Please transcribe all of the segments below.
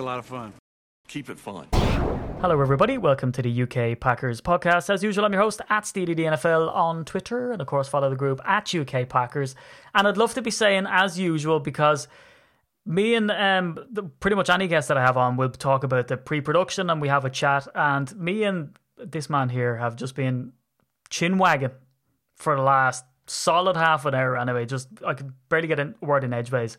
a lot of fun. Keep it fun. Hello, everybody. Welcome to the UK Packers podcast. As usual, I'm your host at SteedyDNFL on Twitter, and of course, follow the group at UK Packers. And I'd love to be saying as usual because me and um, the, pretty much any guest that I have on will talk about the pre-production, and we have a chat. And me and this man here have just been chin wagging for the last solid half an hour. Anyway, just I could barely get a word in edgeways.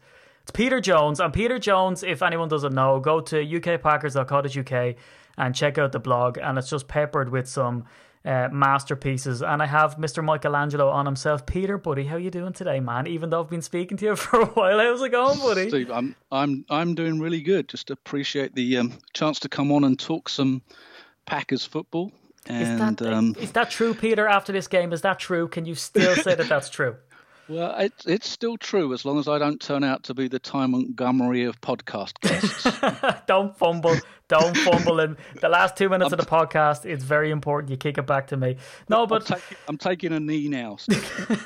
It's Peter Jones, and Peter Jones, if anyone doesn't know, go to ukpackers.co.uk and check out the blog, and it's just peppered with some uh, masterpieces. And I have Mr. Michelangelo on himself. Peter, buddy, how you doing today, man? Even though I've been speaking to you for a while, how's it going, buddy? Steve, I'm I'm I'm doing really good. Just appreciate the um, chance to come on and talk some Packers football. And, is, that, um, is that true, Peter? After this game, is that true? Can you still say that that's true? Well, it's it's still true as long as I don't turn out to be the Ty Montgomery of podcast guests. don't fumble, don't fumble. In the last two minutes I'm, of the podcast, it's very important you kick it back to me. No, but I'm, taking, I'm taking a knee now.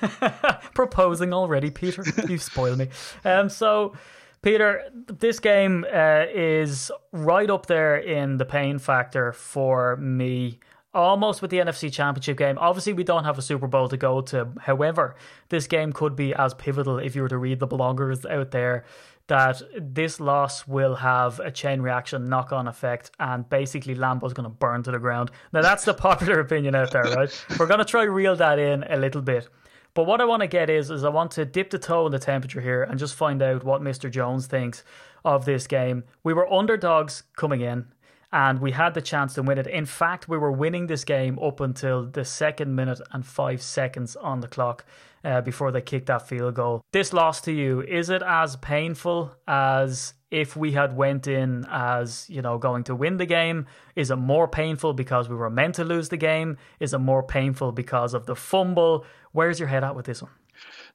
Proposing already, Peter. You spoil me. Um, so. Peter, this game uh, is right up there in the pain factor for me almost with the NFC Championship game. Obviously, we don't have a Super Bowl to go to. However, this game could be as pivotal if you were to read the bloggers out there that this loss will have a chain reaction knock on effect and basically Lambeau's going to burn to the ground. Now, that's the popular opinion out there, right? We're going to try reel that in a little bit. But what I want to get is, is I want to dip the toe in the temperature here and just find out what Mr. Jones thinks of this game. We were underdogs coming in and we had the chance to win it. In fact, we were winning this game up until the second minute and five seconds on the clock uh, before they kicked that field goal. This loss to you is it as painful as if we had went in as you know going to win the game? Is it more painful because we were meant to lose the game? Is it more painful because of the fumble? Where's your head at with this one?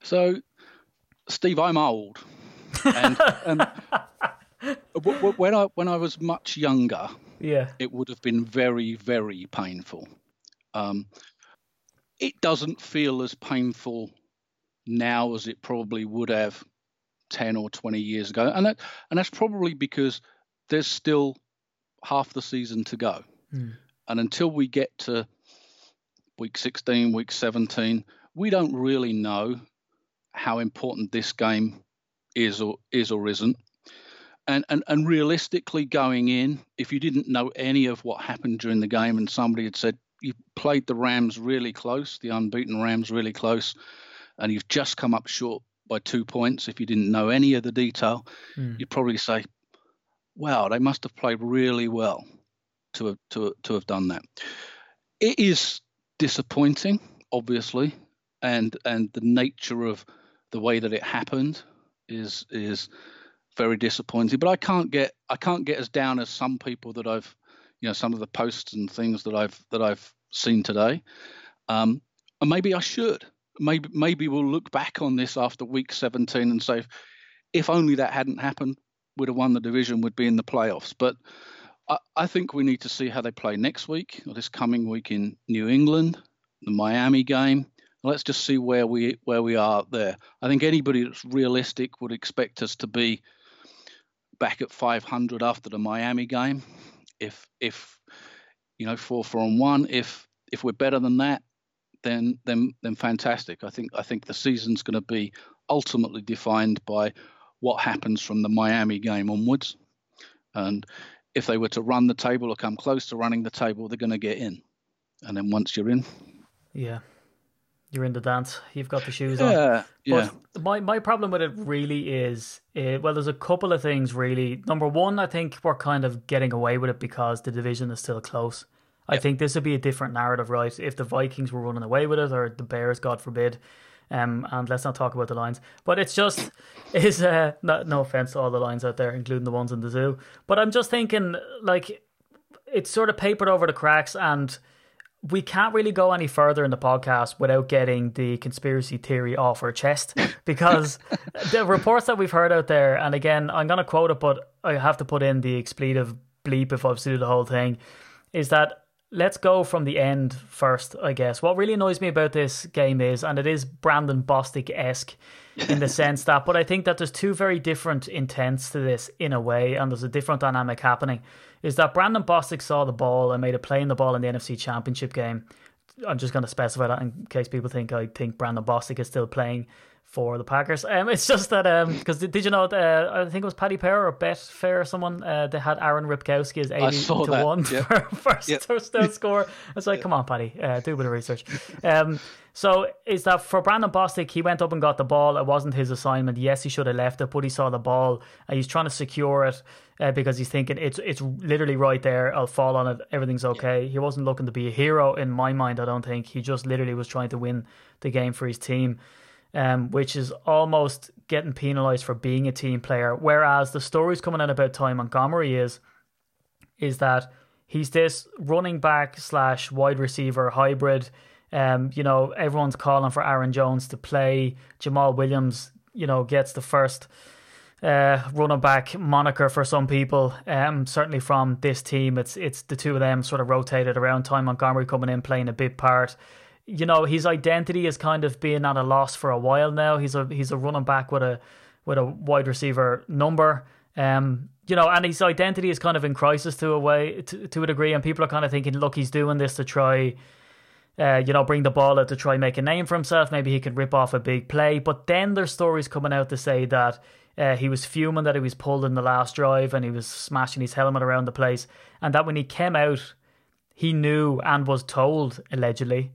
So, Steve, I'm old. and, and when I when I was much younger, yeah, it would have been very very painful. Um, it doesn't feel as painful now as it probably would have ten or twenty years ago, and that and that's probably because there's still half the season to go, mm. and until we get to week 16, week 17, we don't really know how important this game is or is or isn't and, and and realistically going in, if you didn't know any of what happened during the game, and somebody had said you played the Rams really close, the unbeaten Rams really close, and you've just come up short by two points. If you didn't know any of the detail, mm. you'd probably say, "Wow, they must have played really well to have, to to have done that." It is disappointing, obviously, and and the nature of the way that it happened is is very disappointing. But I can't get I can't get as down as some people that I've you know some of the posts and things that I've that I've seen today. Um, and maybe I should. Maybe maybe we'll look back on this after week 17 and say, if only that hadn't happened, we'd have won the division, would be in the playoffs. But I, I think we need to see how they play next week or this coming week in New England, the Miami game. Let's just see where we where we are there. I think anybody that's realistic would expect us to be back at 500 after the Miami game. If if you know four four and one, if if we're better than that, then then then fantastic. I think I think the season's going to be ultimately defined by what happens from the Miami game onwards. And if they were to run the table or come close to running the table, they're going to get in. And then once you're in, yeah, you're in the dance. You've got the shoes yeah, on. Yeah. But my my problem with it really is, uh, well, there's a couple of things really. Number one, I think we're kind of getting away with it because the division is still close. I think this would be a different narrative, right? If the Vikings were running away with it, or the Bears, God forbid. Um, and let's not talk about the Lions. But it's just is uh, no, no offense to all the Lions out there, including the ones in the zoo. But I'm just thinking like it's sort of papered over the cracks and we can't really go any further in the podcast without getting the conspiracy theory off our chest because the reports that we've heard out there, and again, I'm going to quote it, but I have to put in the expletive bleep if I've seen the whole thing, is that let's go from the end first, I guess. What really annoys me about this game is, and it is Brandon Bostick esque in the sense that, but I think that there's two very different intents to this in a way, and there's a different dynamic happening. Is that Brandon Bostick saw the ball and made a play in the ball in the NFC Championship game. I'm just going to specify that in case people think I think Brandon Bostick is still playing for the Packers. Um, it's just that because um, did you know? Uh, I think it was Paddy Power or Betfair or someone. Uh, they had Aaron Ripkowski as eighty to that. one yep. for first yep. touchdown score. It's like, yep. come on, Paddy, uh, do a bit of research. Um, so is that for Brandon Bostick? He went up and got the ball. It wasn't his assignment. Yes, he should have left it, but he saw the ball and he's trying to secure it uh, because he's thinking it's it's literally right there. I'll fall on it. Everything's okay. He wasn't looking to be a hero in my mind. I don't think he just literally was trying to win the game for his team um, which is almost getting penalised for being a team player. Whereas the stories coming out about Ty Montgomery is is that he's this running back slash wide receiver hybrid. Um, you know, everyone's calling for Aaron Jones to play. Jamaal Williams, you know, gets the first uh, running back moniker for some people. Um, certainly from this team, it's it's the two of them sort of rotated around. Ty Montgomery coming in playing a big part you know his identity is kind of being at a loss for a while now. He's a he's a running back with a with a wide receiver number. Um, you know, and his identity is kind of in crisis to a way to, to a degree, and people are kind of thinking, look, he's doing this to try, uh, you know, bring the ball out to try make a name for himself. Maybe he could rip off a big play. But then there's stories coming out to say that uh, he was fuming that he was pulled in the last drive and he was smashing his helmet around the place, and that when he came out, he knew and was told allegedly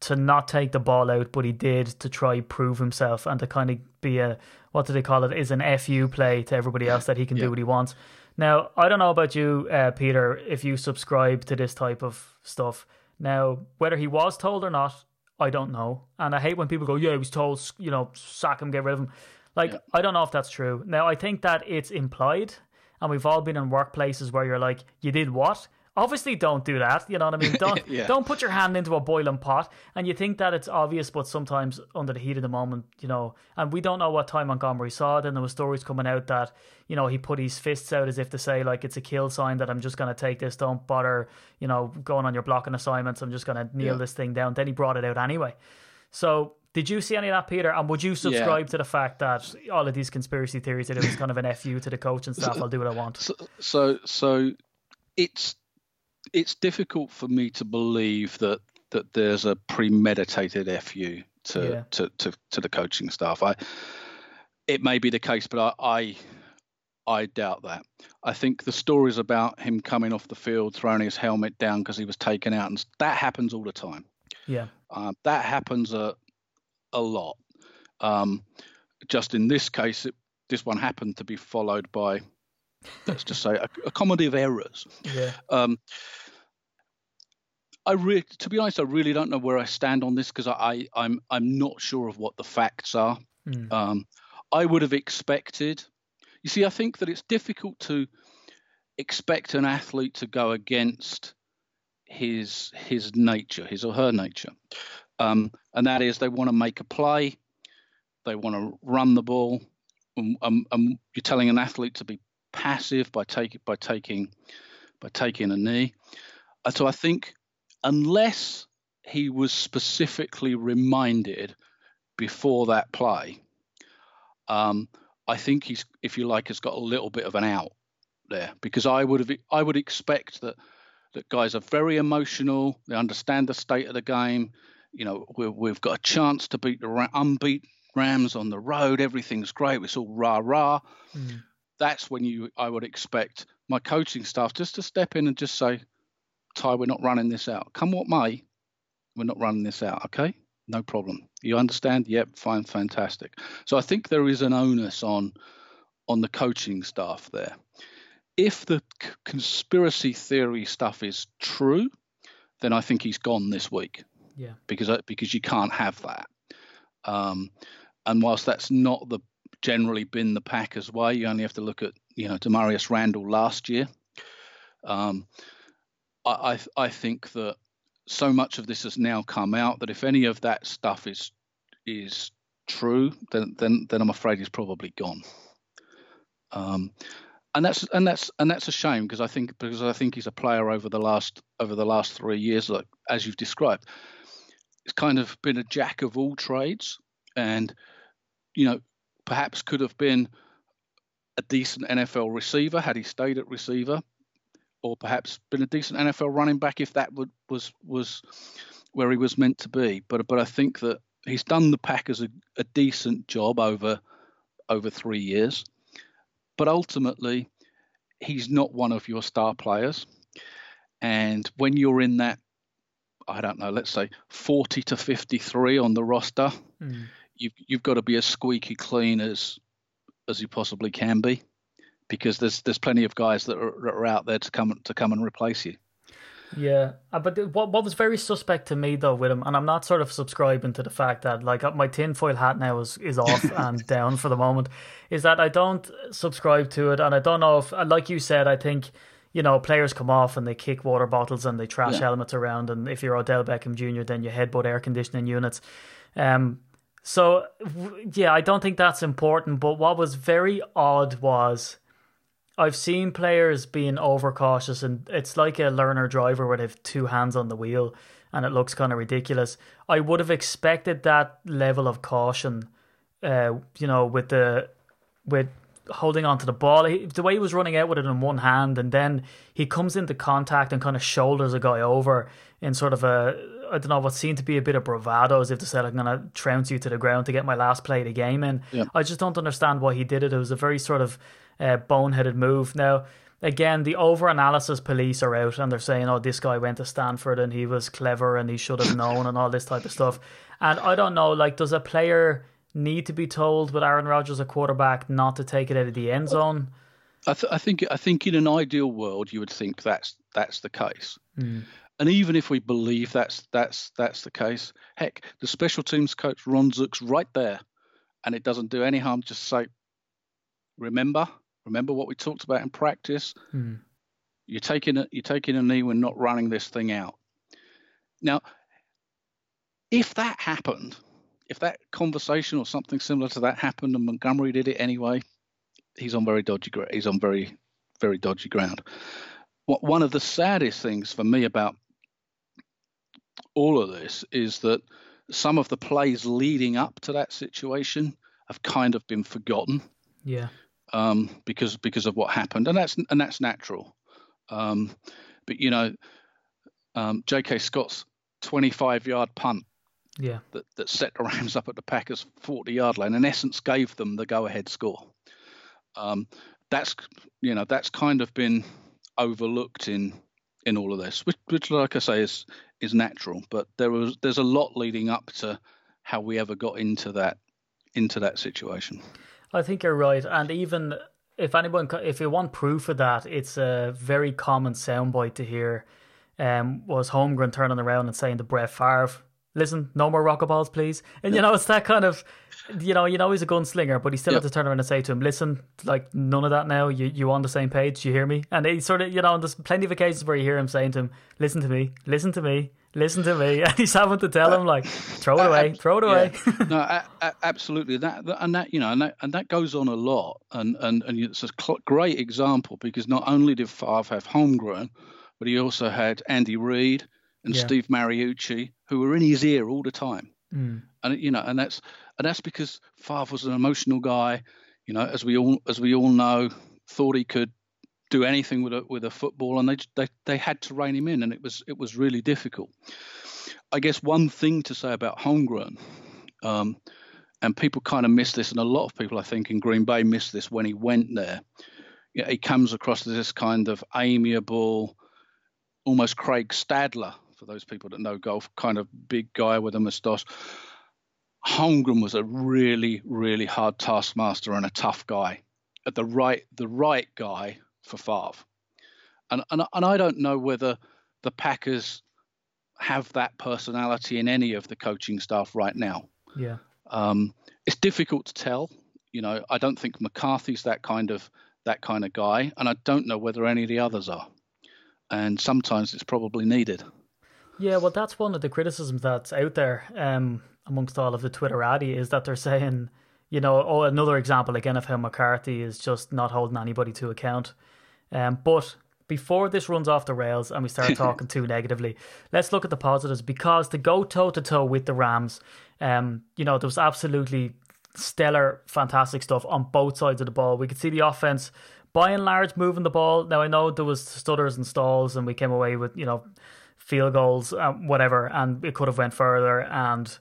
to not take the ball out, but he did to try prove himself and to kind of be a what do they call it? Is an fu play to everybody else that he can yeah. do what he wants. Now I don't know about you, uh, Peter, if you subscribe to this type of stuff. Now whether he was told or not, I don't know, and I hate when people go, "Yeah, he was told, you know, sack him, get rid of him." Like yeah. I don't know if that's true. Now I think that it's implied, and we've all been in workplaces where you're like, "You did what?" Obviously don't do that. You know what I mean? Don't yeah. don't put your hand into a boiling pot. And you think that it's obvious, but sometimes under the heat of the moment, you know. And we don't know what Ty Montgomery saw. Then there were stories coming out that you know he put his fists out as if to say like it's a kill sign that I'm just gonna take this. Don't bother, you know, going on your blocking assignments. I'm just gonna kneel yeah. this thing down. Then he brought it out anyway. So did you see any of that, Peter? And would you subscribe yeah. to the fact that all of these conspiracy theories that it was kind of an fu to the coach and stuff? I'll do what I want. So, so, so it's it's difficult for me to believe that that there's a premeditated fu to yeah. to, to to the coaching staff. I it may be the case, but I, I I doubt that. I think the stories about him coming off the field, throwing his helmet down because he was taken out, and that happens all the time. Yeah, uh, that happens a a lot. Um, just in this case, it, this one happened to be followed by let's just say a, a comedy of errors. Yeah. Um, I re- to be honest, I really don't know where I stand on this because I, I I'm I'm not sure of what the facts are. Mm. Um, I would have expected. You see, I think that it's difficult to expect an athlete to go against his his nature, his or her nature, um, and that is they want to make a play, they want to run the ball, and, um, and you're telling an athlete to be passive by taking by taking by taking a knee. Uh, so I think unless he was specifically reminded before that play, um, I think he's, if you like, has got a little bit of an out there because I would have I would expect that that guys are very emotional. They understand the state of the game. You know, we have got a chance to beat the unbeat Rams on the road. Everything's great. It's all rah rah. Mm that's when you I would expect my coaching staff just to step in and just say, Ty, we're not running this out. Come what may, we're not running this out. Okay, no problem. You understand? Yep, fine, fantastic. So I think there is an onus on on the coaching staff there. If the c- conspiracy theory stuff is true, then I think he's gone this week. Yeah. Because uh, because you can't have that. Um, and whilst that's not the generally been the Packers' way. You only have to look at you know Damarious Randall last year. Um, I, I, I think that so much of this has now come out that if any of that stuff is is true, then then then I'm afraid he's probably gone. Um, and that's and that's and that's a shame because I think because I think he's a player over the last over the last three years, like as you've described, it's kind of been a jack of all trades, and you know perhaps could have been a decent NFL receiver had he stayed at receiver, or perhaps been a decent NFL running back if that would, was was where he was meant to be. But but I think that he's done the Packers a, a decent job over over three years. But ultimately, he's not one of your star players. And when you're in that, I don't know, let's say 40 to 53 on the roster, mm. You've, you've got to be as squeaky clean as as you possibly can be, because there's there's plenty of guys that are, that are out there to come to come and replace you. Yeah, uh, but what what was very suspect to me though with him, and I'm not sort of subscribing to the fact that like my tinfoil hat now is is off and down for the moment, is that I don't subscribe to it, and I don't know if, uh, like you said, I think you know players come off and they kick water bottles and they trash yeah. helmets around, and if you're Odell Beckham Jr., then you headbutt air conditioning units. Um, so yeah, I don't think that's important. But what was very odd was I've seen players being overcautious, and it's like a learner driver where they've two hands on the wheel, and it looks kind of ridiculous. I would have expected that level of caution, uh, you know, with the with holding on to the ball. He, the way he was running out with it in one hand, and then he comes into contact and kind of shoulders a guy over in sort of a I don't know what seemed to be a bit of bravado, as if to say I'm gonna trounce you to the ground to get my last play of the game And Yeah. I just don't understand why he did it. It was a very sort of uh, boneheaded move. Now, again, the over analysis police are out and they're saying, oh, this guy went to Stanford and he was clever and he should have known and all this type of stuff. And I don't know, like, does a player need to be told with Aaron Rodgers a quarterback not to take it out of the end zone? I, th- I think I think in an ideal world you would think that's that's the case. Mm. And even if we believe that's that's that's the case, heck, the special teams coach Ron Zook's right there, and it doesn't do any harm. Just say, remember, Remember what we talked about in practice? Hmm. You're taking a, you're taking a knee when not running this thing out. Now, if that happened, if that conversation or something similar to that happened, and Montgomery did it anyway, he's on very dodgy. He's on very, very dodgy ground. What one of the saddest things for me about all of this is that some of the plays leading up to that situation have kind of been forgotten. Yeah um, because because of what happened, and that's and that's natural. Um, but you know, um, J.K. Scott's 25 yard punt, yeah, that that set the Rams up at the Packers 40 yard line, in essence, gave them the go ahead score. Um, that's you know that's kind of been overlooked in in all of this, which, which like I say is is natural. But there was there's a lot leading up to how we ever got into that into that situation. I think you're right, and even if anyone, if you want proof of that, it's a very common soundbite to hear. Um, was Holmgren turning around and saying to Brett Favre, "Listen, no more rocket balls, please." And you know, it's that kind of, you know, you know he's a gunslinger, but he still yep. had to turn around and say to him, "Listen, like none of that now. You you on the same page? You hear me?" And he sort of, you know, there's plenty of occasions where you hear him saying to him, "Listen to me, listen to me." listen to me. And he's having to tell him like, throw it uh, away, throw it away. Yeah. no, a- a- absolutely. That, that, and that you know, and that and that goes on a lot. And and and it's a cl- great example because not only did Favre have Holmgren, but he also had Andy Reid and yeah. Steve Mariucci who were in his ear all the time. Mm. And you know, and that's and that's because Favre was an emotional guy. You know, as we all as we all know, thought he could do anything with a with a football, and they they they had to rein him in, and it was it was really difficult. I guess one thing to say about Holmgren, um, and people kind of miss this, and a lot of people I think in Green Bay missed this when he went there. You know, he comes across as this kind of amiable, almost Craig Stadler for those people that know golf, kind of big guy with a moustache. Holmgren was a really, really hard taskmaster and a tough guy. At the right, the right guy for Favre. And, and, and I don't know whether the Packers have that personality in any of the coaching staff right now. Yeah. Um, it's difficult to tell. You know, I don't think McCarthy's that kind of that kind of guy, and I don't know whether any of the others are. And sometimes it's probably needed. Yeah, well, that's one of the criticisms that's out there um, amongst all of the Twitterati is that they're saying you know, oh, another example again of how McCarthy is just not holding anybody to account. Um, but before this runs off the rails and we start talking too negatively, let's look at the positives because to go toe to toe with the Rams, um, you know, there was absolutely stellar, fantastic stuff on both sides of the ball. We could see the offense by and large moving the ball. Now I know there was stutters and stalls, and we came away with you know field goals, um, whatever, and it could have went further and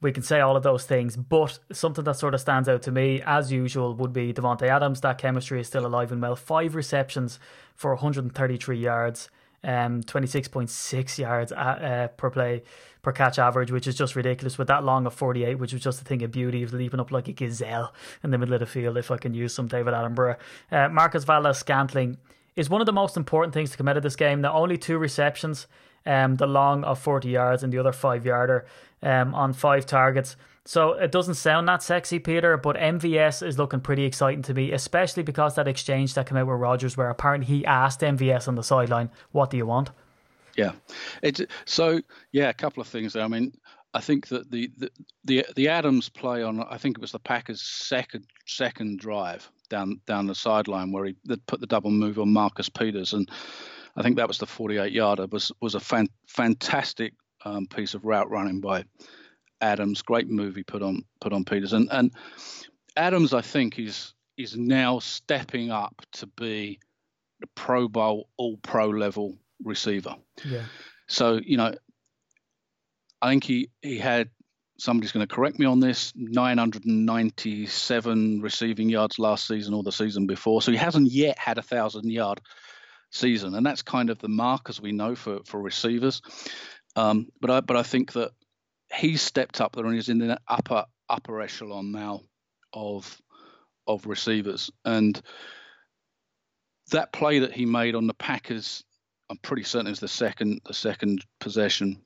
we can say all of those things, but something that sort of stands out to me, as usual, would be Davante Adams. That chemistry is still alive and well. Five receptions for 133 yards, um, 26.6 yards uh, uh, per play per catch average, which is just ridiculous. With that long of 48, which was just a thing of beauty, of leaping up like a gazelle in the middle of the field. If I can use some David Attenborough, uh, Marcus Valdes-Scantling is one of the most important things to come out of this game. Not only two receptions, um, the long of 40 yards and the other five yarder um, on five targets. So it doesn't sound that sexy, Peter, but MVS is looking pretty exciting to me, especially because that exchange that came out with Rodgers, where apparently he asked MVS on the sideline, "What do you want?" Yeah, it's so yeah. A couple of things there. I mean, I think that the, the the the Adams play on I think it was the Packers' second second drive down down the sideline where he put the double move on Marcus Peters and I think that was the 48 yarder was was a fan, fantastic um, piece of route running by Adams. Great movie put on put on Peters and and Adams I think is is now stepping up to be the Pro Bowl All Pro level receiver. Yeah. So you know, I think he he had somebody's going to correct me on this 997 receiving yards last season or the season before so he hasn't yet had a thousand yard season. And that's kind of the mark as we know for for receivers. Um, but I but I think that he's stepped up there and he's in the upper upper echelon now of of receivers. And that play that he made on the Packers I'm pretty certain was the second the second possession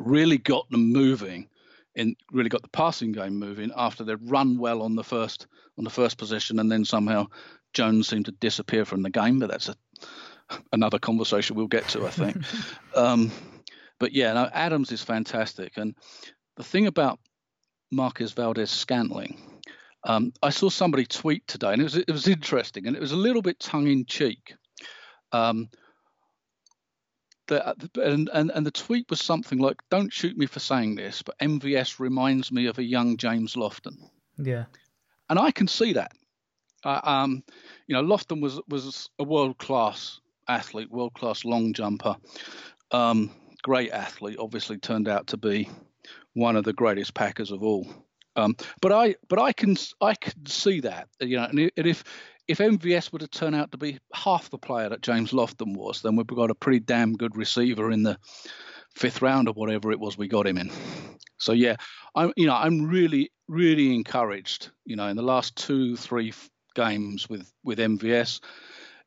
really got them moving and really got the passing game moving after they'd run well on the first on the first possession. And then somehow Jones seemed to disappear from the game. But that's a another conversation we'll get to I think um, but yeah, no, Adams is fantastic. And the thing about Marcus Valdes-Scantling, um, I saw somebody tweet today, and it was it was interesting, and it was a little bit tongue in cheek. Um, the, and, and and the tweet was something like, "Don't shoot me for saying this, but MVS reminds me of a young James Lofton." Yeah, and I can see that. Uh, um, you know, Lofton was was a world class athlete, world class long jumper. Um, great athlete, obviously turned out to be one of the greatest Packers of all. Um, but I but I can I can see that you know, and if if MVS were to turn out to be half the player that James Lofton was, then we've got a pretty damn good receiver in the fifth round or whatever it was we got him in. So yeah, I'm you know I'm really really encouraged. You know, in the last two three games with with MVS,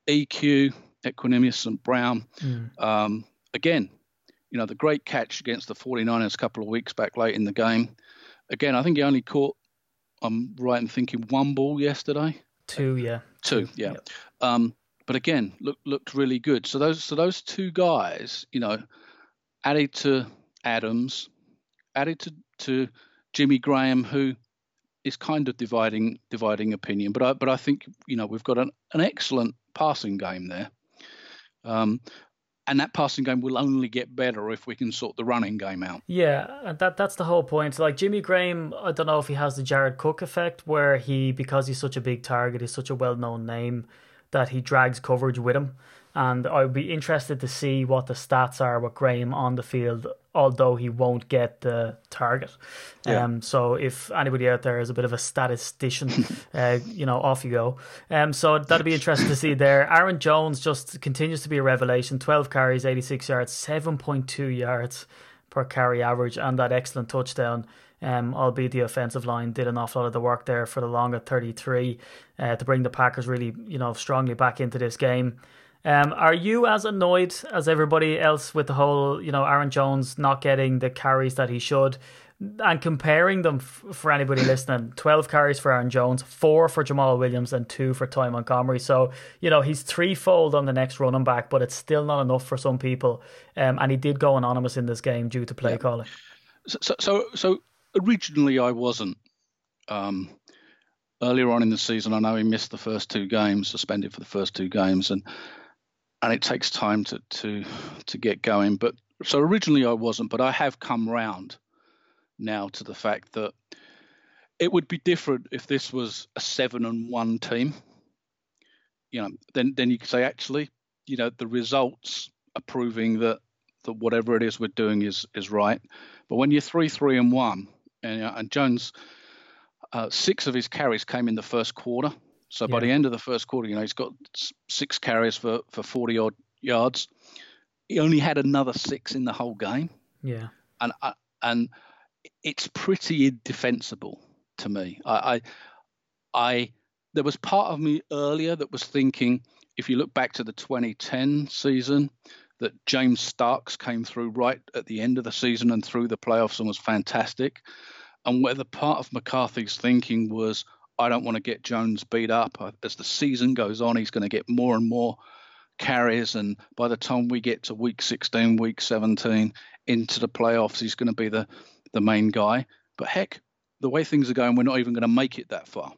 EQ, Equanimeous St. Brown, mm. um, again you know, the great catch against the 49ers a couple of weeks back late in the game. Again, I think he only caught, I'm right in thinking, one ball yesterday. Two, yeah. Two, yeah. Yep. Um, but again, look, looked really good. So those, so those two guys, you know, added to Adams, added to, to Jimmy Graham, who is kind of dividing dividing opinion. But I, but I think you know we've got an, an excellent passing game there. Um, and that passing game will only get better if we can sort the running game out. Yeah, and that that's the whole point. Like Jimmy Graham, I don't know if he has the Jared Cook effect, where he because he's such a big target, he's such a well known name that he drags coverage with him and I'd be interested to see what the stats are with Graham on the field, although he won't get the target. Yeah. Um, so if anybody out there is a bit of a statistician, uh, you know, off you go. Um, so that'd be interesting to see there. Aaron Jones just continues to be a revelation. Twelve carries, eighty six yards, seven point two yards per carry average, and that excellent touchdown. Um, albeit the offensive line did an awful lot of the work there for the long at 33 uh, to bring the Packers really, you know, strongly back into this game. Um, are you as annoyed as everybody else with the whole, you know, Aaron Jones not getting the carries that he should? And comparing them f- for anybody listening, 12 carries for Aaron Jones, four for Jamaal Williams, and two for Ty Montgomery. So, you know, he's threefold on the next running back, but it's still not enough for some people. Um, and he did go anonymous in this game due to play yeah. calling. So, so, so originally I wasn't um, earlier on in the season, I know he missed the first two games, suspended for the first two games, and and it takes time to to to get going. But so originally I wasn't, but I have come round now to the fact that it would be different if this was a seven and one team. You know, then then you could say actually, you know, the results are proving that that whatever it is we're doing is is right. But when you're three three and one, and, and Jones, uh, six of his carries came in the first quarter. So yeah. by the end of the first quarter, you know, he's got six carries for for forty odd yards. He only had another six in the whole game. Yeah, and uh, and it's pretty indefensible to me. I, I, I, there was part of me earlier that was thinking, if you look back to the 2010 season, that James Starks came through right at the end of the season and through the playoffs and was fantastic. And whether part of McCarthy's thinking was, I don't want to get Jones beat up. As the season goes on, he's going to get more and more carries. And by the time we get to week 16, week 17, into the playoffs, he's going to be the, the main guy. But heck, the way things are going, we're not even going to make it that far.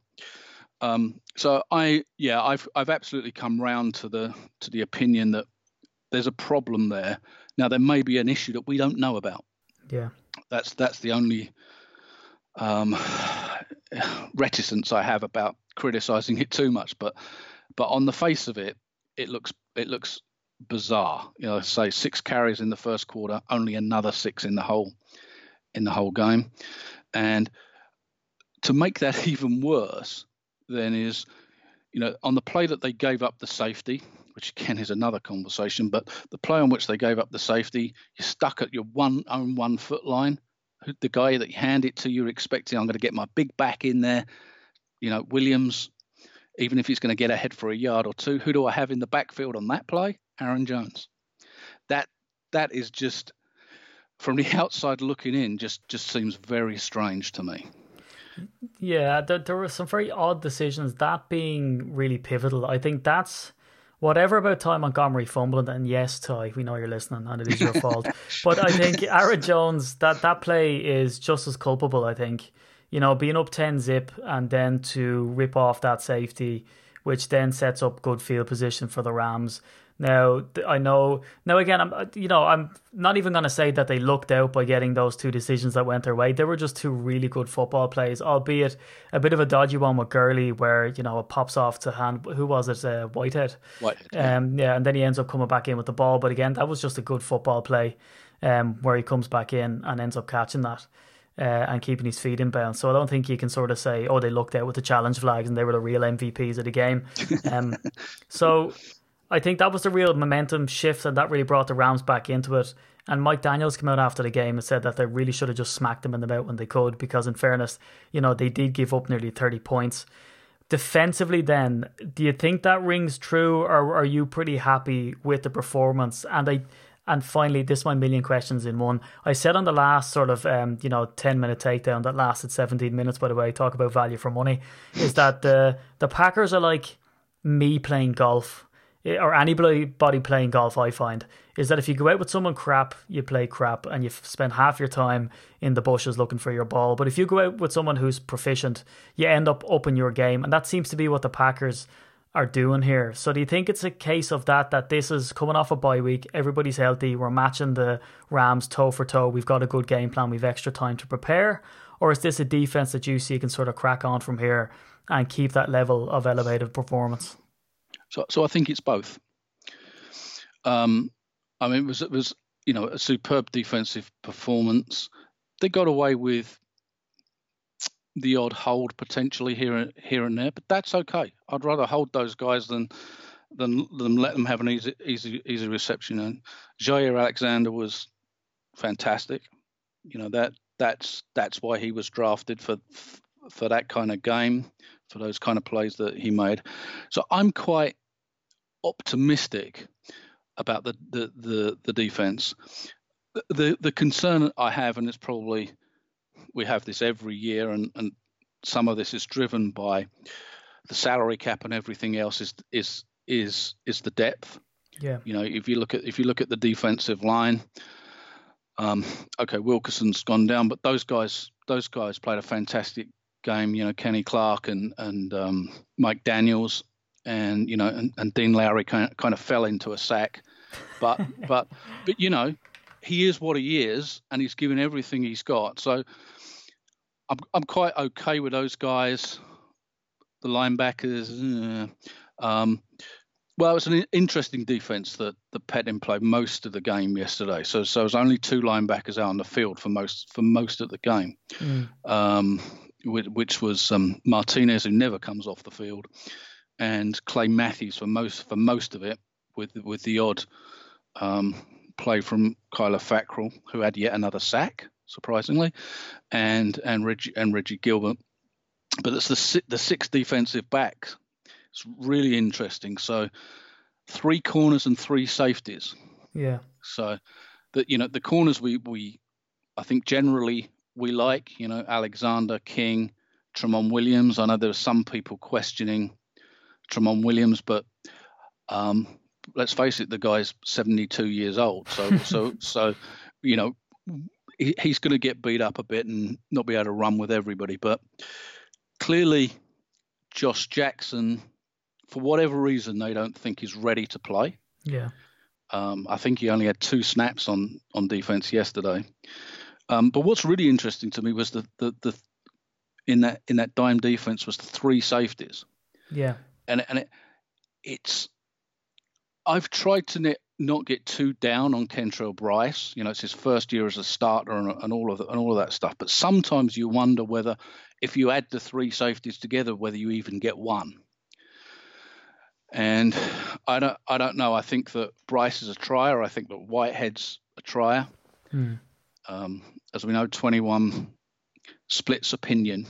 Um, so I, yeah, I've I've absolutely come round to the to the opinion that there's a problem there. Now there may be an issue that we don't know about. Yeah, that's that's the only um, reticence I have about criticizing it too much. But but on the face of it, it looks it looks bizarre. You know, say six carries in the first quarter, only another six in the whole in the whole game, and to make that even worse, then is, you know, on the play that they gave up the safety, which again is another conversation, but the play on which they gave up the safety, you're stuck at your one own one foot line. The guy that you hand it to, you're expecting, I'm going to get my big back in there. You know, Williams, even if he's going to get ahead for a yard or two, who do I have in the backfield on that play? Aaron Jones. That that is just from the outside looking in, just just seems very strange to me. Yeah, there, there were some very odd decisions. That being really pivotal, I think that's whatever about Ty Montgomery fumbling. And yes, Ty, we know you're listening, and it is your fault. But I think Aaron Jones, that that play is just as culpable. I think you know being up ten zip and then to rip off that safety, which then sets up good field position for the Rams. Now I know. Now again, I'm uh, you know I'm not even going to say that they looked out by getting those two decisions that went their way. They were just two really good football plays, albeit a bit of a dodgy one with Gurley, where you know it pops off to hand. Who was it? Uh, Whitehead. Whitehead. Yeah. Um, yeah, and then he ends up coming back in with the ball. But again, that was just a good football play, um, where he comes back in and ends up catching that. Uh, and keeping his feet in bounds. So I don't think you can sort of say, oh, they looked out with the challenge flags and they were the real MVPs of the game. Um, so I think that was the real momentum shift, and that really brought the Rams back into it. And Mike Daniels came out after the game and said that they really should have just smacked them in the mouth when they could, because in fairness, you know, they did give up nearly 30 points. Defensively, then, do you think that rings true, or are you pretty happy with the performance? And I, and finally, this my million questions in one. I said on the last sort of um, you know ten minute takedown that lasted seventeen minutes. By the way, talk about value for money. Is that the the Packers are like me playing golf or anybody playing golf, I find, is that if you go out with someone crap, you play crap and you spend half your time in the bushes looking for your ball. But if you go out with someone who's proficient, you end up upping your game. And that seems to be what the Packers are doing here. So do you think it's a case of that, that this is coming off a bye week, everybody's healthy, we're matching the Rams toe for toe, we've got a good game plan, we've extra time to prepare? Or is this a defense that you see can sort of crack on from here and keep that level of elevated performance? So, so I think it's both. Um, I mean, it was it was you know a superb defensive performance. They got away with the odd hold potentially here here and there, but that's okay. I'd rather hold those guys than than than let them have an easy easy easy reception. And Jaire Alexander was fantastic. You know that that's that's why he was drafted for for that kind of game for those kind of plays that he made. So I'm quite optimistic about the the the, the defense. The the concern I have, and it's probably we have this every year, and and some of this is driven by the salary cap and everything else is is is is the depth. Yeah. You know, if you look at if you look at the defensive line, um, okay, Wilkerson's gone down, but those guys those guys played a fantastic game, you know, Kenny Clark and and um, Mike Daniels, and you know, and, and Dean Lowry kind of, kind of fell into a sack, but but but you know, he is what he is, and he's given everything he's got. So I'm I'm quite okay with those guys. The linebackers, uh, um, well, it was an interesting defense that that Pettine played most of the game yesterday. So so it was only two linebackers out on the field for most for most of the game, mm. um, which, which, was um, Martinez who never comes off the field, and Clay Matthews for most for most of it, with with the odd um, play from Kyler Fackrell who had yet another sack surprisingly, and and Reggie and Reggie Gilbert. But it's the the six defensive backs it's really interesting. So three corners and three safeties. Yeah. So that you know the corners we we I think generally we like you know Alexander King, Tramon Williams. I know there are some people questioning Tramon Williams, but um, let's face it, the guy's 72 years old. So so so you know he, he's going to get beat up a bit and not be able to run with everybody. But clearly, Josh Jackson for whatever reason, they don't think he's ready to play. Yeah. Um, I think he only had two snaps on on defense yesterday. Um, but what's really interesting to me was the, the the in that in that dime defense was the three safeties. Yeah. And and it it's I've tried to not get too down on Kentrell Brice. You know, it's his first year as a starter and, and all of the, and all of that stuff. But sometimes you wonder whether if you add the three safeties together, whether you even get one. And I don't, I don't know. I think that Brice is a trier. I think that Whitehead's a trier. Hmm. Um, as we know, 21 splits opinion.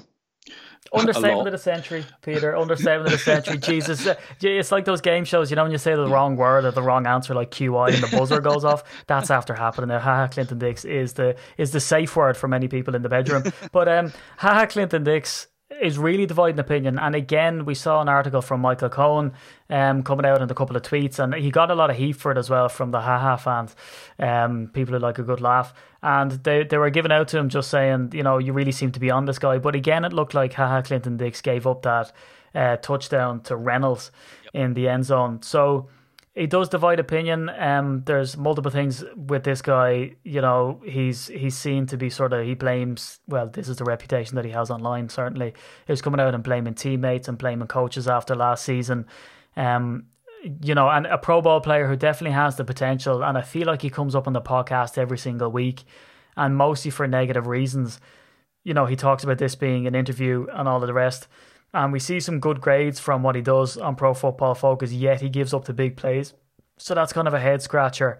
Understatement of the century, Peter. Understatement of the century. Jesus, it's like those game shows. You know, when you say the wrong word or the wrong answer, like QI, and the buzzer goes off. That's after happening. Now, haha, Clinton Dix is the is the safe word for many people in the bedroom. But um, haha, Clinton Dix is really dividing opinion. And again, we saw an article from Michael Cohen um, coming out in a couple of tweets, and he got a lot of heat for it as well from the haha fans, um, people who like a good laugh. And they, they were giving out to him just saying, you know, you really seem to be on this guy. But again, it looked like Ha Ha Clinton Dix gave up that uh, touchdown to Reynolds yep. in the end zone. So it does divide opinion. Um, there's multiple things with this guy. You know, he's he's seen to be sort of he blames. Well, this is the reputation that he has online. Certainly, he was coming out and blaming teammates and blaming coaches after last season. Um, you know, and a Pro Bowl player who definitely has the potential. And I feel like he comes up on the podcast every single week, and mostly for negative reasons. You know, he talks about this being an interview and all of the rest and we see some good grades from what he does on Pro Football Focus. Yet he gives up the big plays, so that's kind of a head scratcher.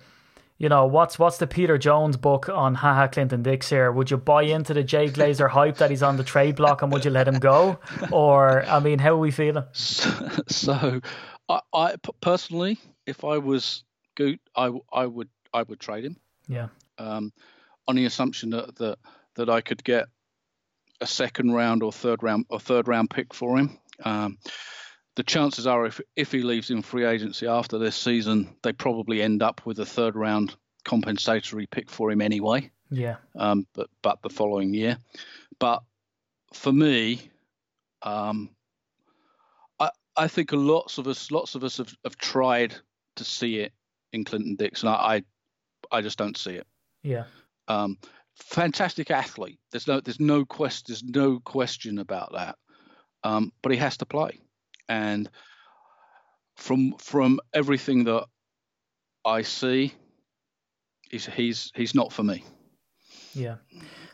You know what's what's the Peter Jones book on Ha Ha Clinton Dix here? Would you buy into the Jay Glazer hype that he's on the trade block and would you let him go? Or I mean, how are we feeling? So, so I, I personally, if I was Gute, I I would I would trade him. Yeah. Um, on the assumption that that that I could get a second round or third round or third round pick for him. Um, the chances are, if if he leaves in free agency after this season, they probably end up with a third round compensatory pick for him anyway. Yeah. Um, but but the following year, but for me, um, I I think lots of us lots of us have, have tried to see it in Clinton Dix, and I, I I just don't see it. Yeah. Um, fantastic athlete. There's no there's no question there's no question about that. Um, but he has to play, and from from everything that I see, he's he's he's not for me. Yeah.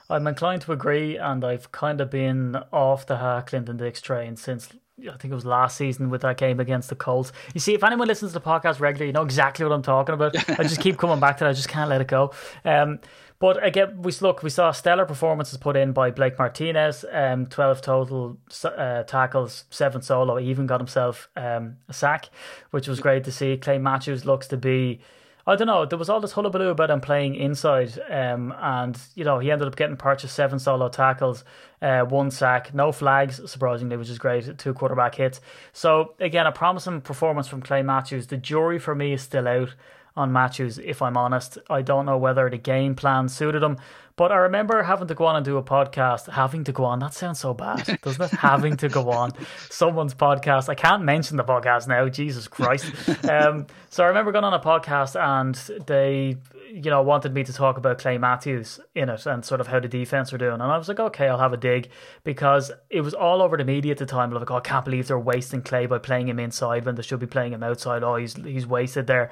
I'm inclined to agree, and I've kind of been off the Clinton Dix train since I think it was last season with that game against the Colts. You see, if anyone listens to the podcast regularly, you know exactly what I'm talking about. I just keep coming back to it. I just can't let it go. Um, but again, we look, we saw stellar performances put in by Blake Martinez, um, twelve total uh, tackles, seven solo, he even got himself um, a sack, which was great to see. Clay Matthews looks to be. I don't know. There was all this hullabaloo about him playing inside, um, and you know he ended up getting purchased seven solo tackles, uh, one sack, no flags, surprisingly, which is great. Two quarterback hits. So again, a promising performance from Clay Matthews. The jury for me is still out on Matthews, if I'm honest. I don't know whether the game plan suited him, but I remember having to go on and do a podcast. Having to go on, that sounds so bad, doesn't it? having to go on someone's podcast. I can't mention the podcast now, Jesus Christ. Um, so I remember going on a podcast and they you know, wanted me to talk about Clay Matthews in it and sort of how the defense were doing. And I was like, okay, I'll have a dig because it was all over the media at the time. Like, oh, I can't believe they're wasting Clay by playing him inside when they should be playing him outside. Oh, he's he's wasted there.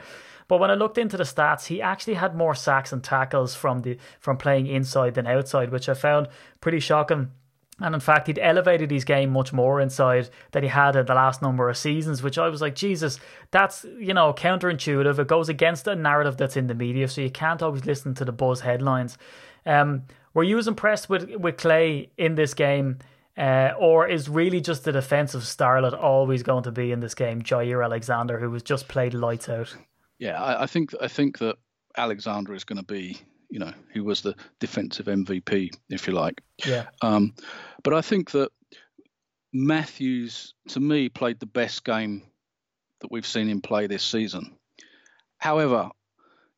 But when I looked into the stats, he actually had more sacks and tackles from the from playing inside than outside, which I found pretty shocking. And in fact, he'd elevated his game much more inside than he had in the last number of seasons, which I was like, Jesus, that's, you know, counterintuitive. It goes against the narrative that's in the media, so you can't always listen to the buzz headlines. Um, were you as impressed with, with Clay in this game? Uh, or is really just the defensive starlet always going to be in this game, Jaire Alexander, who was just played lights out? Yeah, I, I think I think that Alexander is going to be you know, who was the defensive MVP, if you like. Yeah. Um, but I think that Matthews, to me, played the best game that we've seen him play this season. However,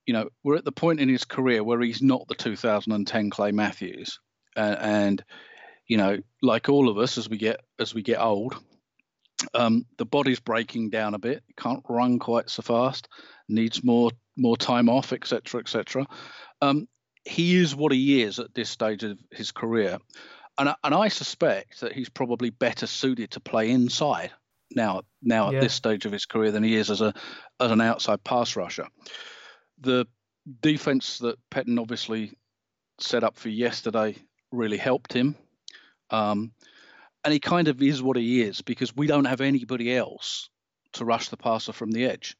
you know, we're at the point in his career where he's not the 2010 Clay Matthews, uh, and you know, like all of us, as we get as we get old, um, the body's breaking down a bit. Can't run quite so fast. Needs more more time off, etc., etc. Um, he is what he is at this stage of his career, and and I suspect that he's probably better suited to play inside now now yeah. at this stage of his career than he is as a as an outside pass rusher. The defense that Pettine obviously set up for yesterday really helped him. Um, and he kind of is what he is because we don't have anybody else to rush the passer from the edge.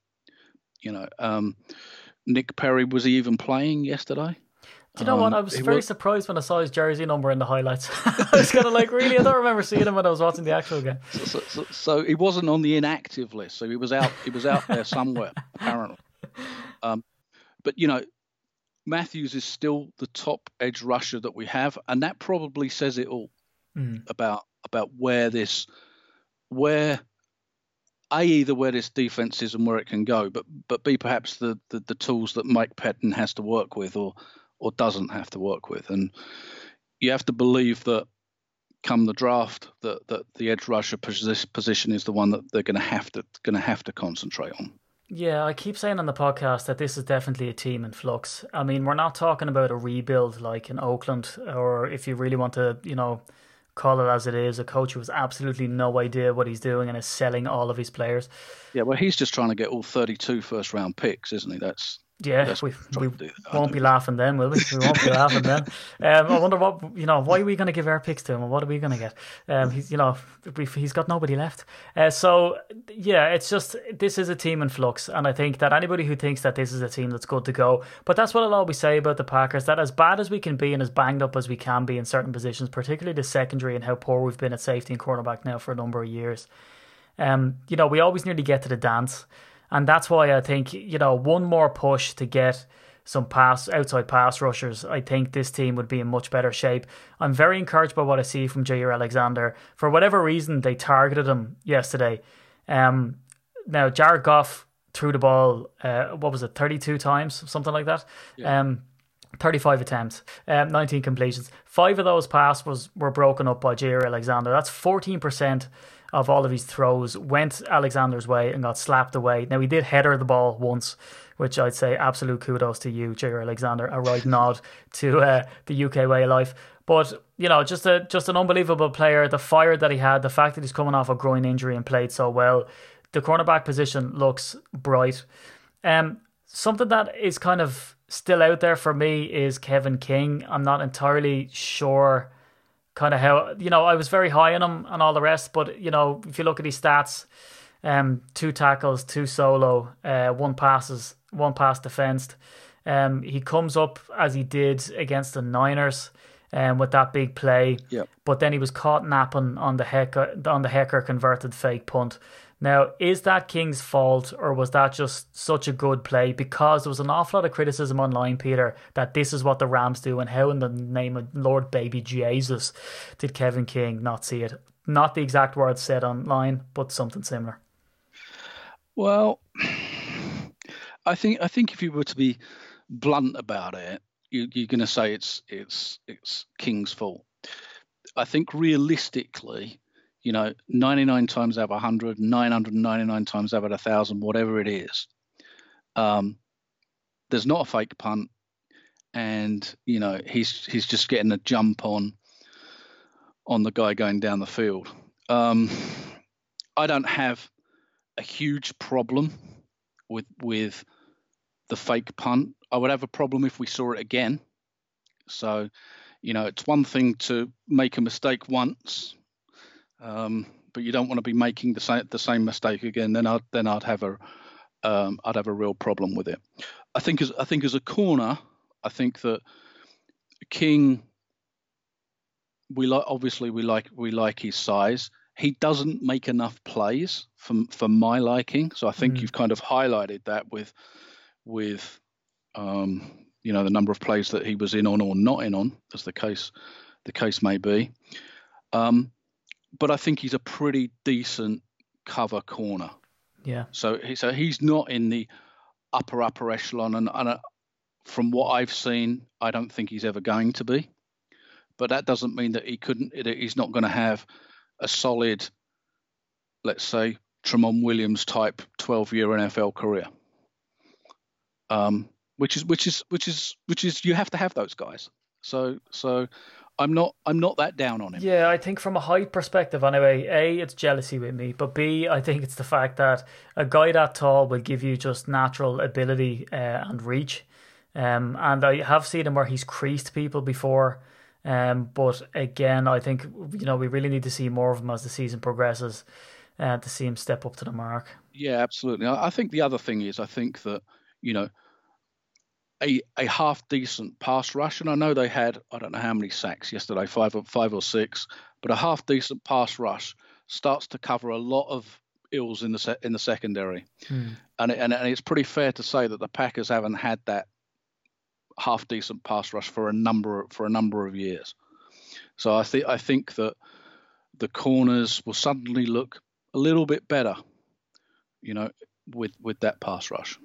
You know, um, Nick Perry was he even playing yesterday? Do you know um, what? I was very was... surprised when I saw his jersey number in the highlights. I was kind of like, really? I don't remember seeing him when I was watching the actual game. So, so, so, so, he wasn't on the inactive list. So he was out. He was out there somewhere, apparently. Um, but you know, Matthews is still the top edge rusher that we have, and that probably says it all mm. about about where this where a either where this defense is and where it can go, but but b perhaps the the, the tools that Mike Pettine has to work with or or doesn't have to work with, and you have to believe that come the draft that that the edge rusher position is the one that they're going to have to going to have to concentrate on. Yeah, I keep saying on the podcast that this is definitely a team in flux. I mean, we're not talking about a rebuild like in Oakland, or if you really want to, you know, call it as it is, a coach who has absolutely no idea what he's doing and is selling all of his players. Yeah, well, he's just trying to get all 32 first round picks, isn't he? That's yeah, we, we won't be laughing then, will we? We won't be laughing then. Um, I wonder what you know. Why are we going to give our picks to him, and what are we going to get? Um, he's you know he's got nobody left. Uh, so yeah, it's just this is a team in flux, and I think that anybody who thinks that this is a team that's good to go, but that's what I'll always say about the Packers: that as bad as we can be and as banged up as we can be in certain positions, particularly the secondary and how poor we've been at safety and cornerback now for a number of years. Um, you know, we always nearly get to the dance. And that's why I think, you know, one more push to get some pass outside pass rushers, I think this team would be in much better shape. I'm very encouraged by what I see from Jaire Alexander. For whatever reason, they targeted him yesterday. Um, now Jared Goff threw the ball, uh, what was it, 32 times, something like that. Yeah. Um, 35 attempts, um, 19 completions. Five of those passes was were broken up by Jaire Alexander. That's 14% of all of his throws went Alexander's way and got slapped away. Now he did header the ball once, which I'd say absolute kudos to you, Jaire Alexander. A right nod to uh, the UK way of life. But you know, just a just an unbelievable player. The fire that he had, the fact that he's coming off a groin injury and played so well. The cornerback position looks bright. Um, something that is kind of still out there for me is Kevin King. I'm not entirely sure kind of how you know I was very high on him and all the rest, but you know if you look at his stats, um, two tackles, two solo, uh, one passes, one pass defensed. Um, he comes up as he did against the Niners, um, with that big play. Yep. But then he was caught napping on the Hekker on the Hekker converted fake punt. Now, is that King's fault or was that just such a good play? Because there was an awful lot of criticism online, Peter, that this is what the Rams do and how in the name of Lord Baby Jesus did Kevin King not see it? Not the exact words said online, but something similar. Well, I think I think if you were to be blunt about it, you, you're going to say it's it's it's King's fault. I think realistically, you know, 99 times out of 100, 999 times out of 1,000, whatever it is, um, there's not a fake punt, and you know he's he's just getting a jump on on the guy going down the field. Um, I don't have a huge problem with with the fake punt. I would have a problem if we saw it again. So, you know, it's one thing to make a mistake once, um, but you don't want to be making the same the same mistake again. Then I'd then I'd have a um, I'd have a real problem with it. I think as I think as a corner, I think that King we like obviously we like we like his size. He doesn't make enough plays for for my liking. So I think mm. you've kind of highlighted that with with um, you know the number of plays that he was in on or not in on, as the case the case may be. Um, but I think he's a pretty decent cover corner. Yeah. So he, so he's not in the upper upper echelon, and, and uh, from what I've seen, I don't think he's ever going to be. But that doesn't mean that he couldn't. He's not going to have a solid, let's say, Tramon Williams type 12 year NFL career. Um, which is which is which is which is you have to have those guys. So so I'm not I'm not that down on him. Yeah, I think from a height perspective anyway, A, it's jealousy with me, but B, I think it's the fact that a guy that tall will give you just natural ability uh, and reach. Um, and I have seen him where he's creased people before. Um, but again, I think you know we really need to see more of him as the season progresses, uh, to see him step up to the mark. Yeah, absolutely. I think the other thing is I think that you know a a half decent pass rush, and I know they had I don't know how many sacks yesterday, five or five or six, but a half decent pass rush starts to cover a lot of ills in the se- in the secondary, hmm. and, it, and and it's pretty fair to say that the Packers haven't had that half decent pass rush for a number for a number of years. So I think I think that the corners will suddenly look a little bit better, you know, with with that pass rush.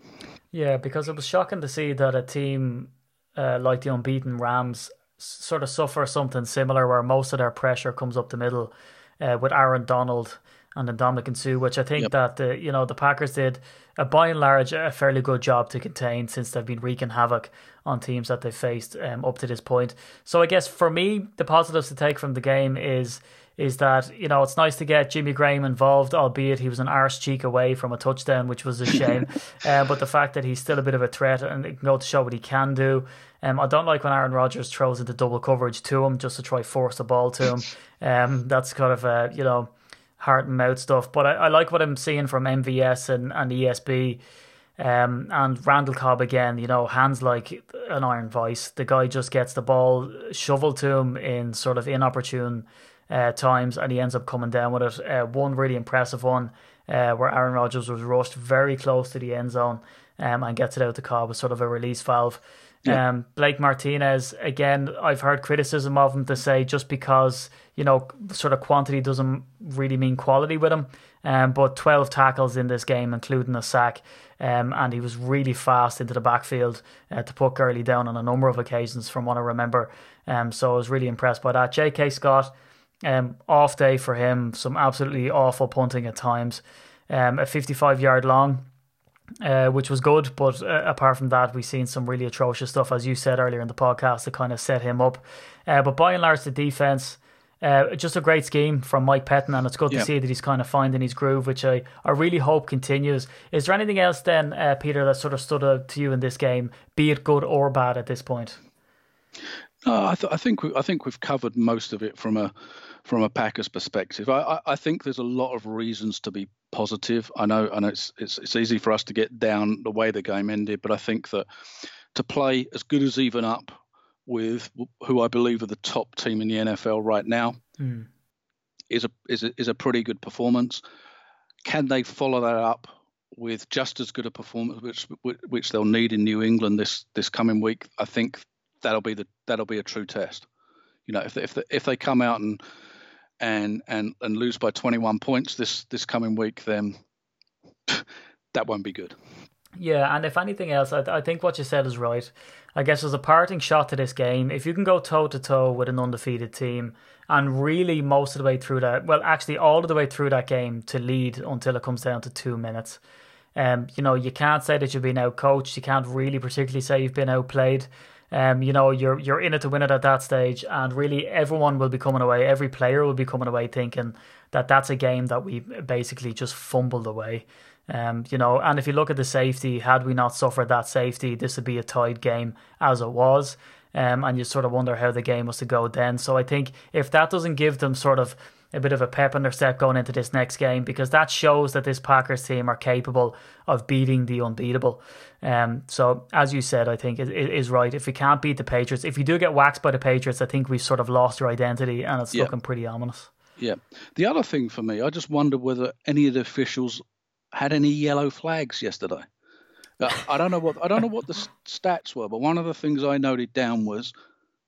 Yeah, because it was shocking to see that a team uh, like the unbeaten Rams sort of suffer something similar, where most of their pressure comes up the middle uh, with Aaron Donald and then Ndamukong Suh, which I think yep. that the you know the Packers did a by and large a fairly good job to contain since they've been wreaking havoc on teams that they've faced um, up to this point. So I guess for me, the positives to take from the game is is that you know it's nice to get Jimmy Graham involved, albeit he was an arse cheek away from a touchdown, which was a shame. uh, but the fact that he's still a bit of a threat and it can go to show what he can do. Um, I don't like when Aaron Rodgers throws into double coverage to him just to try force the ball to him. Um, that's kind of a you know heart and mouth stuff. But I, I like what I'm seeing from MVS and, and ESB. Um, and Randall Cobb again, you know, hands like an iron vice. The guy just gets the ball shoveled to him in sort of inopportune uh, times, and he ends up coming down with it. Uh, one really impressive one uh, where Aaron Rodgers was rushed very close to the end zone um, and gets it out the car with sort of a release valve. Yeah. Um, Blake Martinez, again, I've heard criticism of him to say just because, you know, sort of quantity doesn't really mean quality with him. Um, but 12 tackles in this game, including a sack. Um, and he was really fast into the backfield uh, to put Gurley down on a number of occasions, from what I remember. Um, so I was really impressed by that. J.K. Scott, um, off day for him, some absolutely awful punting at times. Um, a 55 yard long uh, which was good. But uh, apart from that, we've seen some really atrocious stuff, as you said earlier in the podcast, to kind of set him up. Uh, but by and large, the defense. Uh, just a great scheme from Mike Pettine, and it's good yeah. to see that he's kind of finding his groove, which I, I really hope continues. Is there anything else then, uh, Peter, that sort of stood out to you in this game, be it good or bad at this point? No, I, th- I think we, I think we've covered most of it from a from a Packers perspective. I, I, I, think there's a lot of reasons to be positive. I know, I know it's, it's it's easy for us to get down the way the game ended, but I think that to play as good as even up with who I believe are the top team in the NFL right now mm. is a is a, is a pretty good performance. Can they follow that up with just as good a performance, which which they'll need in New England this this coming week? I think that'll be the that'll be a true test. You know, if if if they come out and and and and lose by 21 points this this coming week, then that won't be good. Yeah, and if anything else, I, I think what you said is right. I guess as a parting shot to this game, if you can go toe to toe with an undefeated team and really most of the way through that, well, actually all of the way through that game to lead until it comes down to two minutes. Um, you know, you can't say that you've been out coached. You can't really particularly say you've been outplayed. Um, you know, you're you're in it to win it at that stage, and really everyone will be coming away. Every player will be coming away thinking that that's a game that we basically just fumbled away. Um, you know, and if you look at the safety, had we not suffered that safety, this would be a tied game as it was. Um, and you sort of wonder how the game was to go then. So I think if that doesn't give them sort of a bit of a pep in their step going into this next game, because that shows that this Packers team are capable of beating the unbeatable. Um, so as you said, I think it, it is right. If we can't beat the Patriots, if we do get waxed by the Patriots, I think we've sort of lost our identity, and it's yeah. looking pretty ominous. Yeah. The other thing for me, I just wonder whether any of the officials had any yellow flags yesterday. Uh, I don't know what I don't know what the stats were, but one of the things I noted down was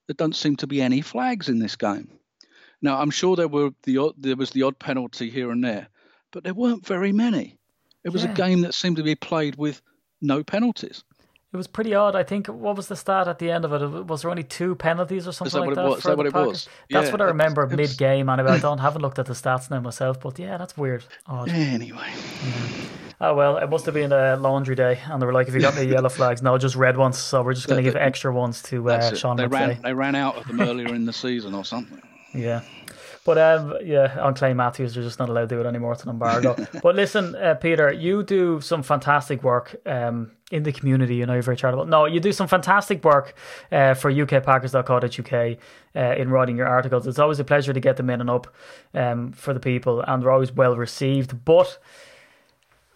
there don't seem to be any flags in this game. Now I'm sure there were the there was the odd penalty here and there, but there weren't very many. It was yeah. a game that seemed to be played with no penalties. It was pretty odd. I think what was the stat at the end of it? Was there only two penalties or something like that? Was? Is that what it was? That's yeah, what I remember mid game. And I don't haven't looked at the stats now myself, but yeah, that's weird. Odd. Anyway. Yeah. Oh well, it must have been a laundry day, and they were like, "If you got any yellow flags, no, just red ones." So we're just going to give extra ones to uh, Sean. They ran, they ran out of them earlier in the season or something. Yeah, but um, yeah, on Clay Matthews, they're just not allowed to do it anymore. It's an embargo. but listen, uh, Peter, you do some fantastic work um, in the community. You know, you're very charitable. No, you do some fantastic work uh, for ukpackers.co.uk uh, in writing your articles. It's always a pleasure to get them in and up um, for the people, and they're always well received. But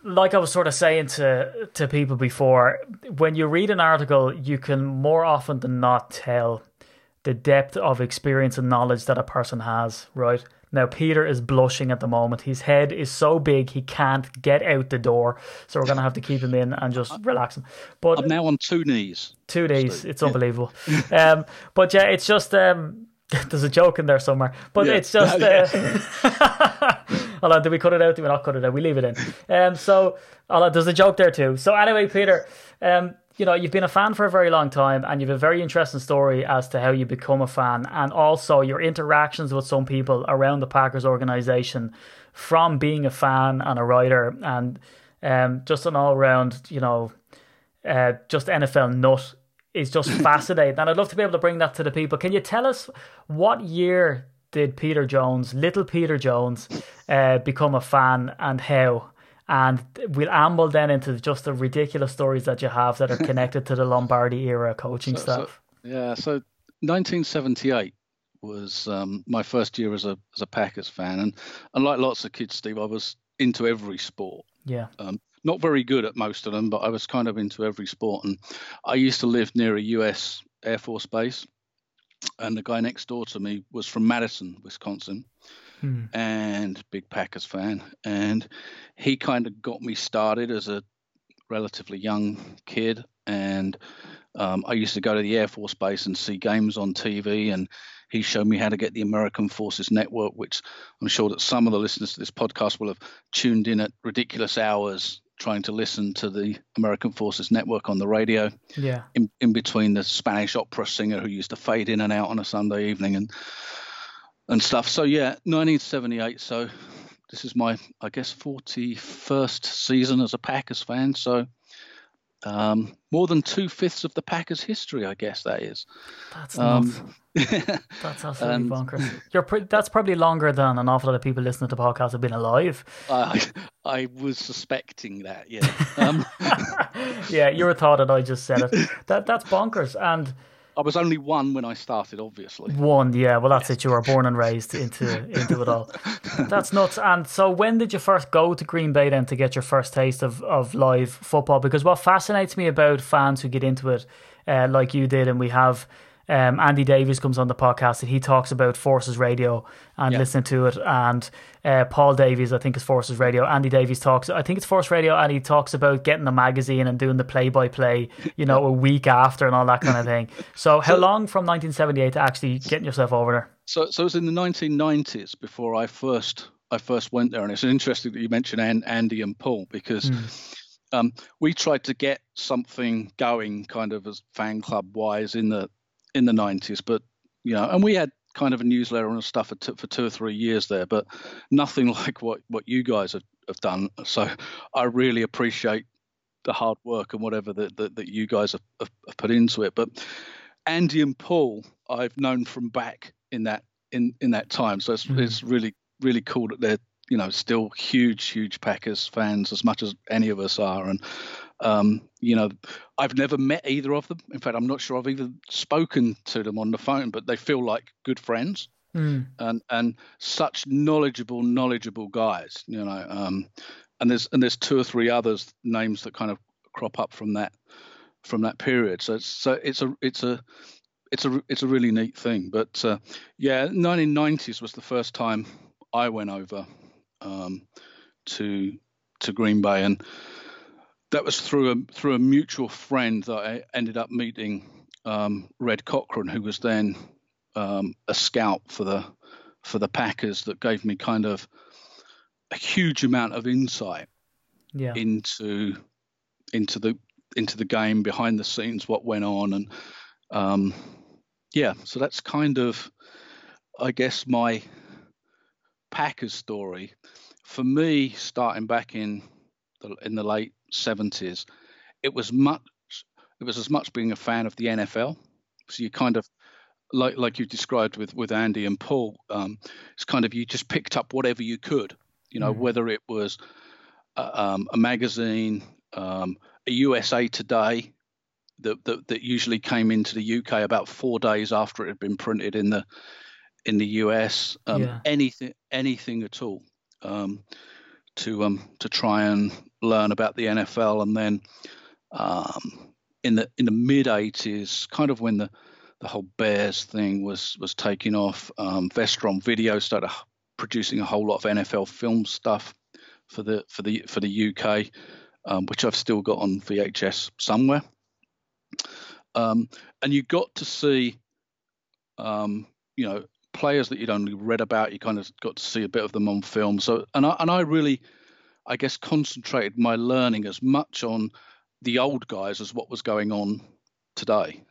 like I was sort of saying to to people before, when you read an article, you can more often than not tell the depth of experience and knowledge that a person has, right? Now, Peter is blushing at the moment. His head is so big he can't get out the door. So we're going to have to keep him in and just relax him. But I'm now on two knees. Two knees. It's yeah. unbelievable. um, but yeah, it's just. Um, there's a joke in there somewhere, but yeah. it's just. Uh, hold on, did we cut it out? Did we not cut it out? We leave it in. Um, so, hold on, there's a joke there too. So anyway, Peter, um, you know, you've been a fan for a very long time and you've a very interesting story as to how you become a fan and also your interactions with some people around the Packers organization from being a fan and a writer and um, just an all round, you know, uh, just NFL nut is just fascinating. And I'd love to be able to bring that to the people. Can you tell us what year did Peter Jones, little Peter Jones, uh, become a fan and how? And we'll amble then into just the ridiculous stories that you have that are connected to the Lombardi era coaching so, stuff. So, yeah, so 1978 was um, my first year as a as a Packers fan, and unlike lots of kids, Steve, I was into every sport. Yeah. Um, not very good at most of them, but I was kind of into every sport. And I used to live near a U.S. Air Force base, and the guy next door to me was from Madison, Wisconsin mm. and big Packers fan. And he kind of got me started as a relatively young kid. And um, I used to go to the Air Force Base and see games on TV. And he showed me how to get the American Forces Network, which I'm sure that some of the listeners to this podcast will have tuned in at ridiculous hours trying to listen to the American Forces Network on the radio. Yeah. In, in between the Spanish opera singer who used to fade in and out on a Sunday evening and and stuff. So yeah, 1978. So this is my, I guess, 41st season as a Packers fan. So um, more than two fifths of the Packers' history, I guess that is. That's um, that's absolutely and, bonkers. You're pre- that's probably longer than an awful lot of people listening to the podcast have been alive. I I was suspecting that. Yeah. Um, yeah, you were thought that I just said it. That that's bonkers and I was only one when I started, obviously. One, yeah. Well, that's it. You were born and raised into into it all. That's nuts. And so, when did you first go to Green Bay then to get your first taste of, of live football? Because what fascinates me about fans who get into it, uh, like you did, and we have um, Andy Davies comes on the podcast and he talks about Forces Radio and yeah. listening to it. And uh, Paul Davies, I think, is Forces Radio. Andy Davies talks, I think it's Force Radio, and he talks about getting the magazine and doing the play by play, you know, a week after and all that kind of thing. So, how long from 1978 to actually getting yourself over there? So, so it was in the 1990s before I first I first went there, and it's interesting that you mentioned Andy and Paul because. Mm um, we tried to get something going, kind of as fan club wise, in the in the nineties. But you know, and we had kind of a newsletter and stuff for, t- for two or three years there, but nothing like what what you guys have, have done. So I really appreciate the hard work and whatever that that, that you guys have, have, have put into it. But Andy and Paul, I've known from back in that in in that time, so it's, mm-hmm. it's really really cool that they're you know still huge huge Packers fans as much as any of us are, and um, you know I've never met either of them. In fact, I'm not sure I've even spoken to them on the phone, but they feel like good friends. Mm. And and such knowledgeable, knowledgeable guys, you know. Um, and there's and there's two or three others names that kind of crop up from that from that period. So it's so it's a it's a it's a it's a really neat thing. But uh, yeah, 1990s was the first time I went over um, to to Green Bay, and that was through a through a mutual friend that I ended up meeting, um, Red Cochran, who was then um, a scout for the for the Packers, that gave me kind of a huge amount of insight yeah. into into the into the game behind the scenes, what went on, and um, yeah, so that's kind of, I guess, my Packers story. For me, starting back in the in the late seventies, it was much it was as much being a fan of the NFL. So you kind of like like you described with with Andy and Paul, um, it's kind of you just picked up whatever you could, you know, mm. whether it was um, a magazine, um, a USA Today that, that, that usually came into the UK about four days after it had been printed in the in the US. Um, yeah. Anything anything at all um, to um, to try and learn about the NFL, and then um, in the in the mid '80s, kind of when the the whole Bears thing was was taking off, um, Vestron Video started producing a whole lot of NFL film stuff for the for the for the UK um, which I've still got on VHS somewhere. Um, and you got to see, um, you know, players that you'd only read about. You kind of got to see a bit of them on film. So, and I and I really, I guess, concentrated my learning as much on the old guys as what was going on today.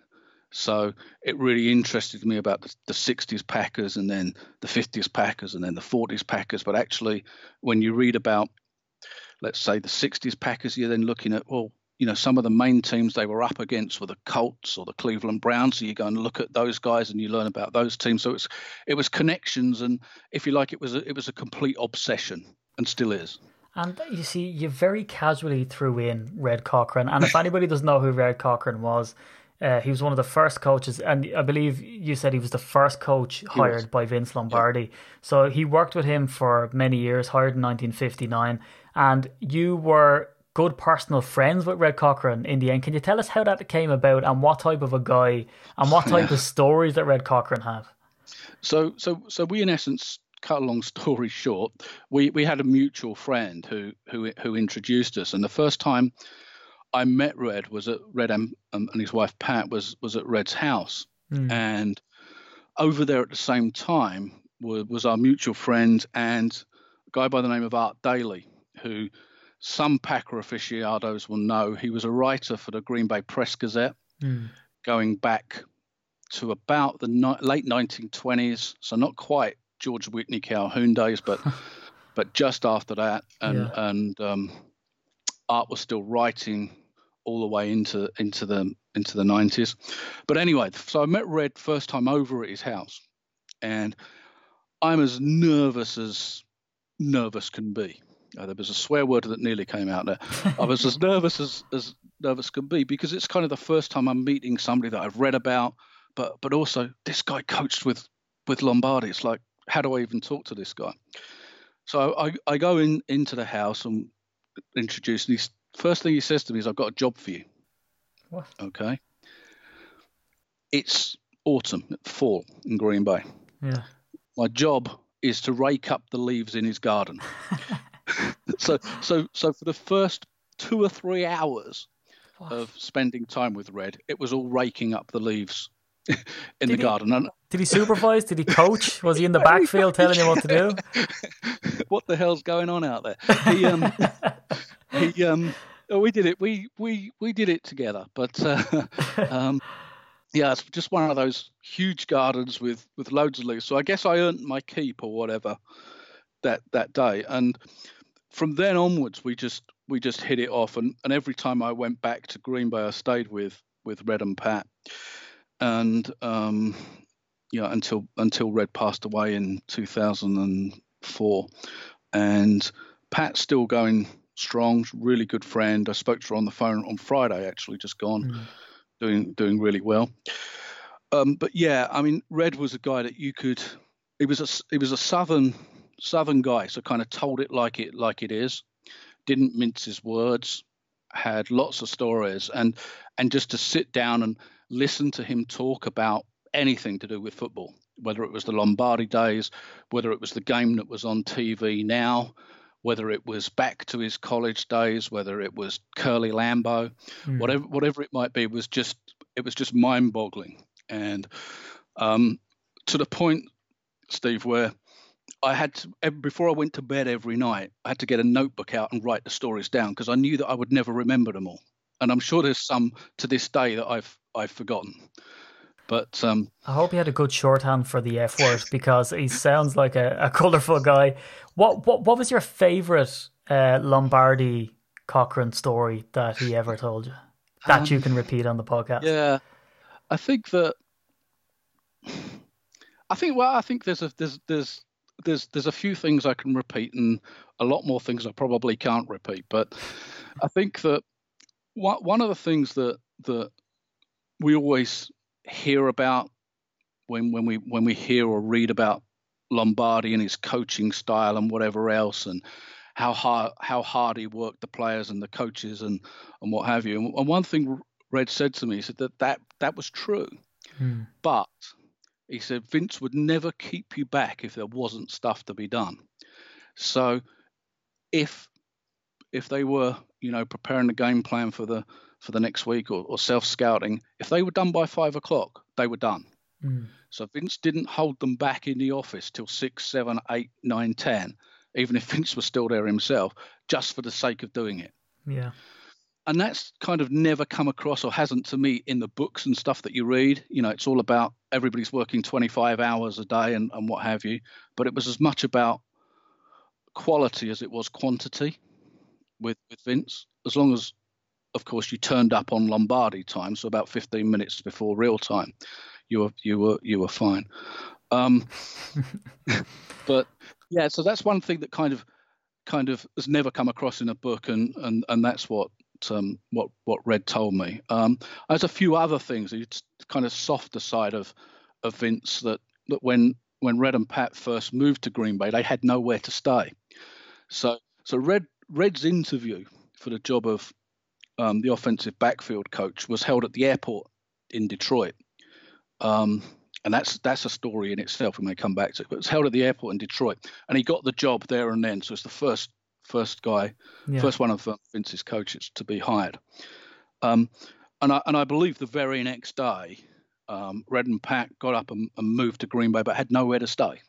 So it really interested me about the, the, 60s Packers and then the 50s Packers and then the 40s Packers. But actually, when you read about let's say the 60s Packers, you're then looking at, well, you know, some of the main teams they were up against were the Colts or the Cleveland Browns. So you go and look at those guys and you learn about those teams. So it's it was connections, and if you like, it was a, it was a complete obsession, and still is. And you see, you very casually threw in Red Cochran, and if anybody doesn't know who Red Cochran was, uh, he was one of the first coaches, and I believe you said he was the first coach hired by Vince Lombardi. Yeah. So he worked with him for many years, hired in 1959 and you were good personal friends with Red Cochran in the end. Can you tell us how that came about and what type of a guy and what type yeah. of stories that Red Cochran have? So, so, so we in essence cut a long story short, we, we had a mutual friend who, who who introduced us, and the first time I met Red was at Red um, and his wife Pat was was at Red's house, mm. and over there at the same time was, was our mutual friend and a guy by the name of Art Daley, who some Packer aficionados will know. He was a writer for the Green Bay Press Gazette mm. going back to about the ni- late 1920s, so not quite George Whitney Calhoun days, but but just after that, and yeah. and um, Art was still writing all the way into into the into the 90s. But anyway, so I met Red first time over at his house, and I'm as nervous as nervous can be. Uh, there was a swear word that nearly came out there. I was as nervous as, as nervous can be because it's kind of the first time I'm meeting somebody that I've read about, but but also this guy coached with with Lombardi. It's like, how do I even talk to this guy? So I, I go in into the house and introduce. And first thing he says to me is, "I've got a job for you." What? Okay. It's autumn, fall in Green Bay. Yeah. My job is to rake up the leaves in his garden. so so so for the first two or three hours of spending time with Red, it was all raking up the leaves in did the he, garden. Did he supervise? did he coach? Was he in the backfield telling you what to do? what the hell's going on out there? He um he um we did it. We we we did it together. But uh, um, yeah, it's just one of those huge gardens with with loads of leaves. So I guess I earned my keep or whatever that that day. And from then onwards, we just we just hit it off. And and every time I went back to Green Bay, I stayed with with Red and Pat. And um, yeah, until until Red passed away in 2004, and Pat's still going strong, really good friend. I spoke to her on the phone on Friday, actually, just gone, mm. doing doing really well. Um, but yeah, I mean, Red was a guy that you could. He was a he was a southern southern guy, so kind of told it like it like it is. Didn't mince his words. Had lots of stories, and and just to sit down and listen to him talk about anything to do with football, whether it was the Lombardi days, whether it was the game that was on TV now, whether it was back to his college days, whether it was Curly Lambeau, mm. whatever whatever it might be, was just it was just mind-boggling, and um, to the point, Steve, where I had to before I went to bed every night, I had to get a notebook out and write the stories down because I knew that I would never remember them all, and I'm sure there's some to this day that I've I've forgotten. But um, I hope he had a good shorthand for the F word because he sounds like a, a colourful guy. What what what was your favourite uh, Lombardi Cochran story that he ever told you that um, you can repeat on the podcast? Yeah, I think that. I think well, I think there's a there's there's there's there's a few things I can repeat and a lot more things I probably can't repeat. But I think that one one of the things that that we always hear about when when we when we hear or read about Lombardi and his coaching style and whatever else and how hard how hard he worked the players and the coaches and and what have you. And one thing Red said to me, he said that that, that was true, hmm. but he said Vince would never keep you back if there wasn't stuff to be done. So if if they were you know preparing the game plan for the for the next week or, or self scouting, if they were done by five o'clock, they were done. Mm. So Vince didn't hold them back in the office till six, seven, eight, nine, ten, even if Vince was still there himself, just for the sake of doing it. Yeah. And that's kind of never come across or hasn't to me in the books and stuff that you read. You know, it's all about everybody's working 25 hours a day and, and what have you. But it was as much about quality as it was quantity with, with Vince. As long as of course, you turned up on Lombardi time, so about 15 minutes before real time, you were you were you were fine. Um, but yeah, so that's one thing that kind of kind of has never come across in a book, and and and that's what um, what what Red told me. Um, there's a few other things, it's kind of softer side of of Vince that that when when Red and Pat first moved to Green Bay, they had nowhere to stay. So so Red Red's interview for the job of um, the offensive backfield coach, was held at the airport in Detroit. Um, and that's that's a story in itself. We may come back to it. But it was held at the airport in Detroit, and he got the job there and then. So it's the first first guy, yeah. first one of uh, Vince's coaches to be hired. Um, and I and I believe the very next day, um, Red and Pat got up and, and moved to Green Bay, but had nowhere to stay.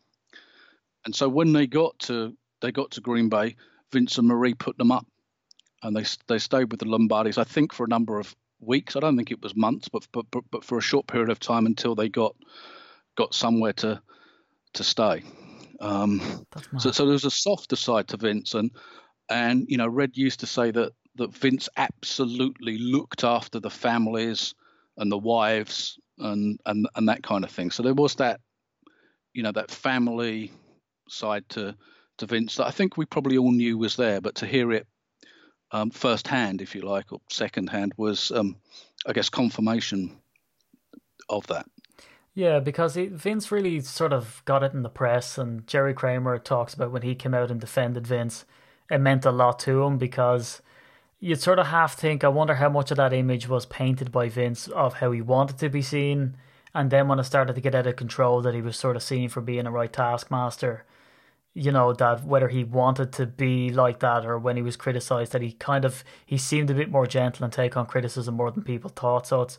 And so when they got to they got to Green Bay, Vince and Marie put them up and they they stayed with the Lombardis. I think for a number of weeks. I don't think it was months, but but but, but for a short period of time until they got got somewhere to to stay. Um, so so was a softer side to Vince, and and you know Red used to say that that Vince absolutely looked after the families and the wives and and and that kind of thing. So there was that you know that family side to to Vince that I think we probably all knew was there, but to hear it um, first hand, if you like, or second hand, was, um, I guess, confirmation of that. Yeah, because Vince really sort of got it in the press, and Jerry Kramer talks about when he came out and defended Vince, it meant a lot to him because you'd sort of half think, I wonder how much of that image was painted by Vince of how he wanted to be seen, and then when it started to get out of control, that he was sort of seen for being a right taskmaster you know that whether he wanted to be like that or when he was criticized that he kind of he seemed a bit more gentle and take on criticism more than people thought so it's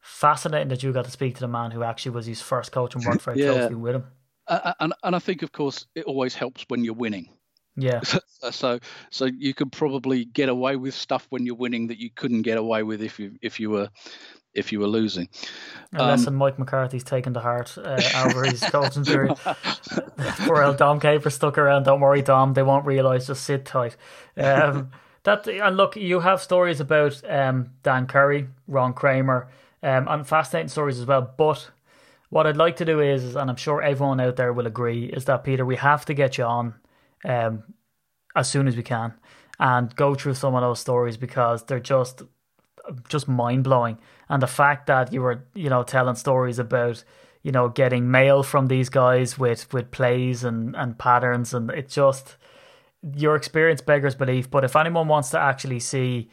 fascinating that you got to speak to the man who actually was his first coach and worked very yeah. closely with him uh, and, and i think of course it always helps when you're winning Yeah. so so you could probably get away with stuff when you're winning that you couldn't get away with if you if you were if you were losing. A um, lesson Mike McCarthy's taken to heart uh, over his coaching period. Poor old Dom Capers stuck around. Don't worry, Dom. They won't realise. Just sit tight. Um, that and look, you have stories about um, Dan Currie, Ron Kramer, um, and fascinating stories as well. But what I'd like to do is, and I'm sure everyone out there will agree, is that Peter, we have to get you on um, as soon as we can and go through some of those stories because they're just just mind blowing. And the fact that you were, you know, telling stories about, you know, getting mail from these guys with with plays and and patterns, and it just your experience beggars belief. But if anyone wants to actually see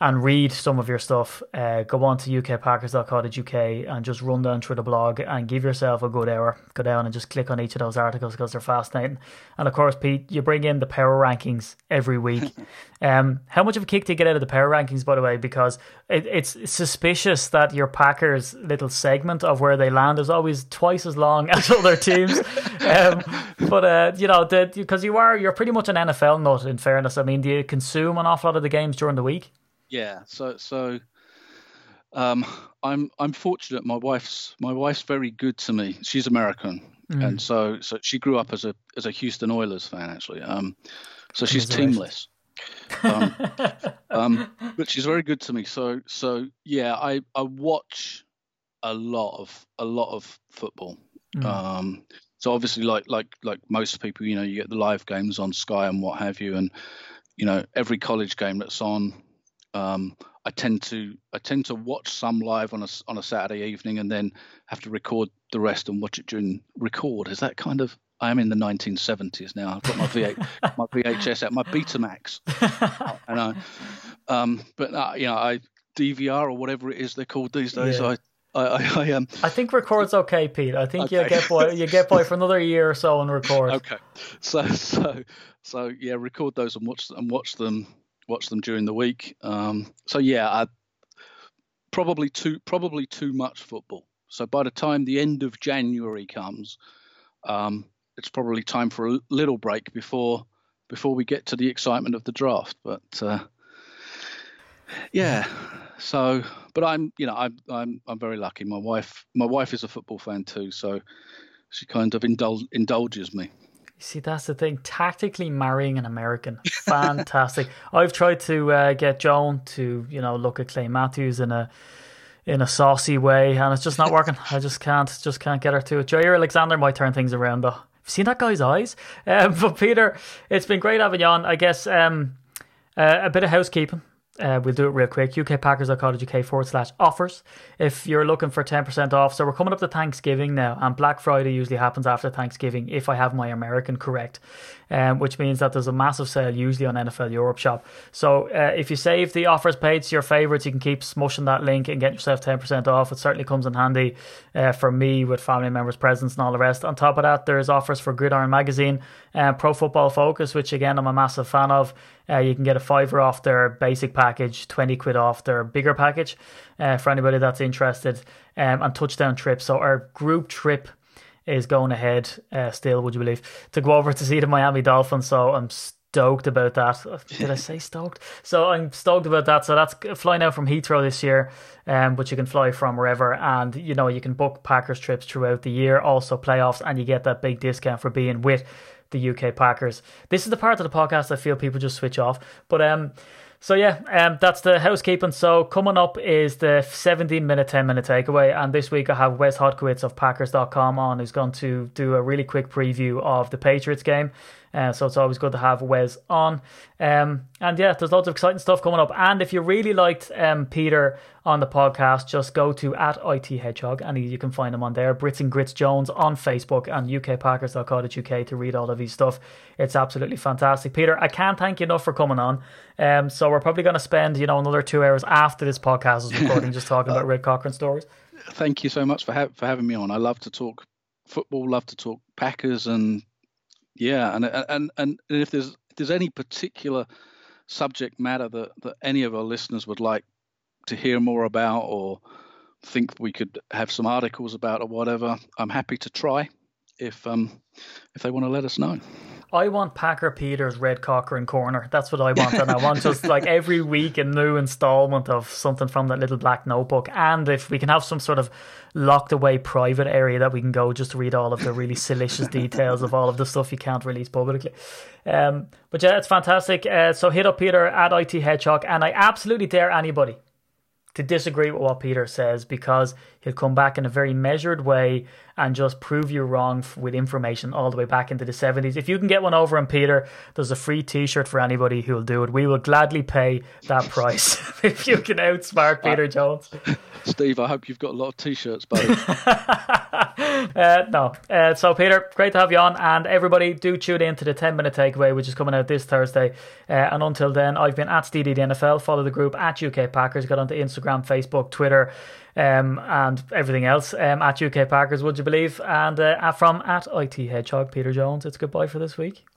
and read some of your stuff, uh, go on to ukpackers.co.uk and just run down through the blog and give yourself a good hour. Go down and just click on each of those articles because they're fascinating. And of course, Pete, you bring in the power rankings every week. um, how much of a kick do you get out of the power rankings, by the way? Because it, it's suspicious that your Packers little segment of where they land is always twice as long as other teams. um, but uh, you know, because you are you're pretty much an NFL nut. In fairness, I mean, do you consume an awful lot of the games during the week? Yeah. So so um, I'm I'm fortunate. My wife's my wife's very good to me. She's American, mm. and so so she grew up as a as a Houston Oilers fan actually. Um, so she's teamless. um, um, but she's very good to me. So so yeah, I I watch a lot of a lot of football. Mm. Um, so obviously, like like like most people, you know, you get the live games on Sky and what have you, and you know every college game that's on um, I tend to I tend to watch some live on a on a Saturday evening and then have to record the rest and watch it during record. Is that kind of I am in the 1970s now. I've got my V8 my VHS at my Betamax, and I um, but uh, you know I DVR or whatever it is they're called these days. Yeah. I I, I, I, um, I think record's okay, Pete. I think okay. you get by you get by for another year or so on record. Okay, so so so yeah, record those and watch and watch them watch them during the week. Um, so yeah, I, probably too probably too much football. So by the time the end of January comes, um, it's probably time for a little break before before we get to the excitement of the draft. But uh, yeah, so but I'm you know I'm I'm I'm very lucky. My wife my wife is a football fan too, so she kind of indul- indulges me. See, that's the thing. Tactically marrying an American, fantastic. I've tried to uh, get Joan to, you know, look at Clay Matthews in a in a saucy way, and it's just not working. I just can't, just can't get her to it. Jaire Alexander might turn things around, though. Have seen that guy's eyes? Um, but Peter, it's been great having you on. I guess um, uh, a bit of housekeeping. Uh, we'll do it real quick. ukpackers.co.uk forward slash offers. If you're looking for 10% off. So we're coming up to Thanksgiving now, and Black Friday usually happens after Thanksgiving, if I have my American correct, um, which means that there's a massive sale usually on NFL Europe Shop. So uh, if you save the offers page to your favorites, you can keep smushing that link and get yourself 10% off. It certainly comes in handy uh, for me with family members' presents and all the rest. On top of that, there's offers for Gridiron Magazine, uh, Pro Football Focus, which again I'm a massive fan of. Uh, you can get a fiver off their basic package, 20 quid off their bigger package uh, for anybody that's interested. Um, and touchdown trip. So our group trip is going ahead uh, still, would you believe, to go over to see the Miami Dolphins. So I'm stoked about that. Did I say stoked? So I'm stoked about that. So that's flying out from Heathrow this year, um, but you can fly from wherever, and you know you can book Packers trips throughout the year, also playoffs, and you get that big discount for being with the UK Packers. This is the part of the podcast I feel people just switch off. But um, so yeah, um, that's the housekeeping. So coming up is the 17 minute, 10 minute takeaway, and this week I have Wes Hodkiewicz of Packers.com on, who's going to do a really quick preview of the Patriots game. Uh, so it's always good to have Wes on. Um, and yeah, there's lots of exciting stuff coming up. And if you really liked um, Peter on the podcast, just go to at IT Hedgehog and you can find him on there. Brits and Grits Jones on Facebook and ukpackers.co.uk to read all of his stuff. It's absolutely fantastic. Peter, I can't thank you enough for coming on. Um, so we're probably going to spend, you know, another two hours after this podcast is recording just talking about Red Cochran stories. Thank you so much for, ha- for having me on. I love to talk football, love to talk Packers and yeah, and and and if there's if there's any particular subject matter that that any of our listeners would like to hear more about or think we could have some articles about or whatever, I'm happy to try if um if they want to let us know. I want Packer Peters Red Cochran Corner. That's what I want. And I want just like every week a new installment of something from that little black notebook. And if we can have some sort of locked away private area that we can go just to read all of the really salacious details of all of the stuff you can't release publicly. Um, but yeah, it's fantastic. Uh, so hit up Peter at IT Hedgehog. And I absolutely dare anybody to disagree with what Peter says because he'll come back in a very measured way and just prove you wrong with information all the way back into the 70s. If you can get one over on Peter, there's a free t shirt for anybody who'll do it. We will gladly pay that price if you can outsmart Peter uh, Jones. Steve, I hope you've got a lot of t shirts, buddy. uh, no. Uh, so, Peter, great to have you on. And everybody, do tune in to the 10 minute takeaway, which is coming out this Thursday. Uh, and until then, I've been at NFL. Follow the group at UK Packers. Get onto Instagram, Facebook, Twitter um, and everything else um, at UK Packers, would you believe? And uh, from at IT Hedgehog, Peter Jones, it's goodbye for this week.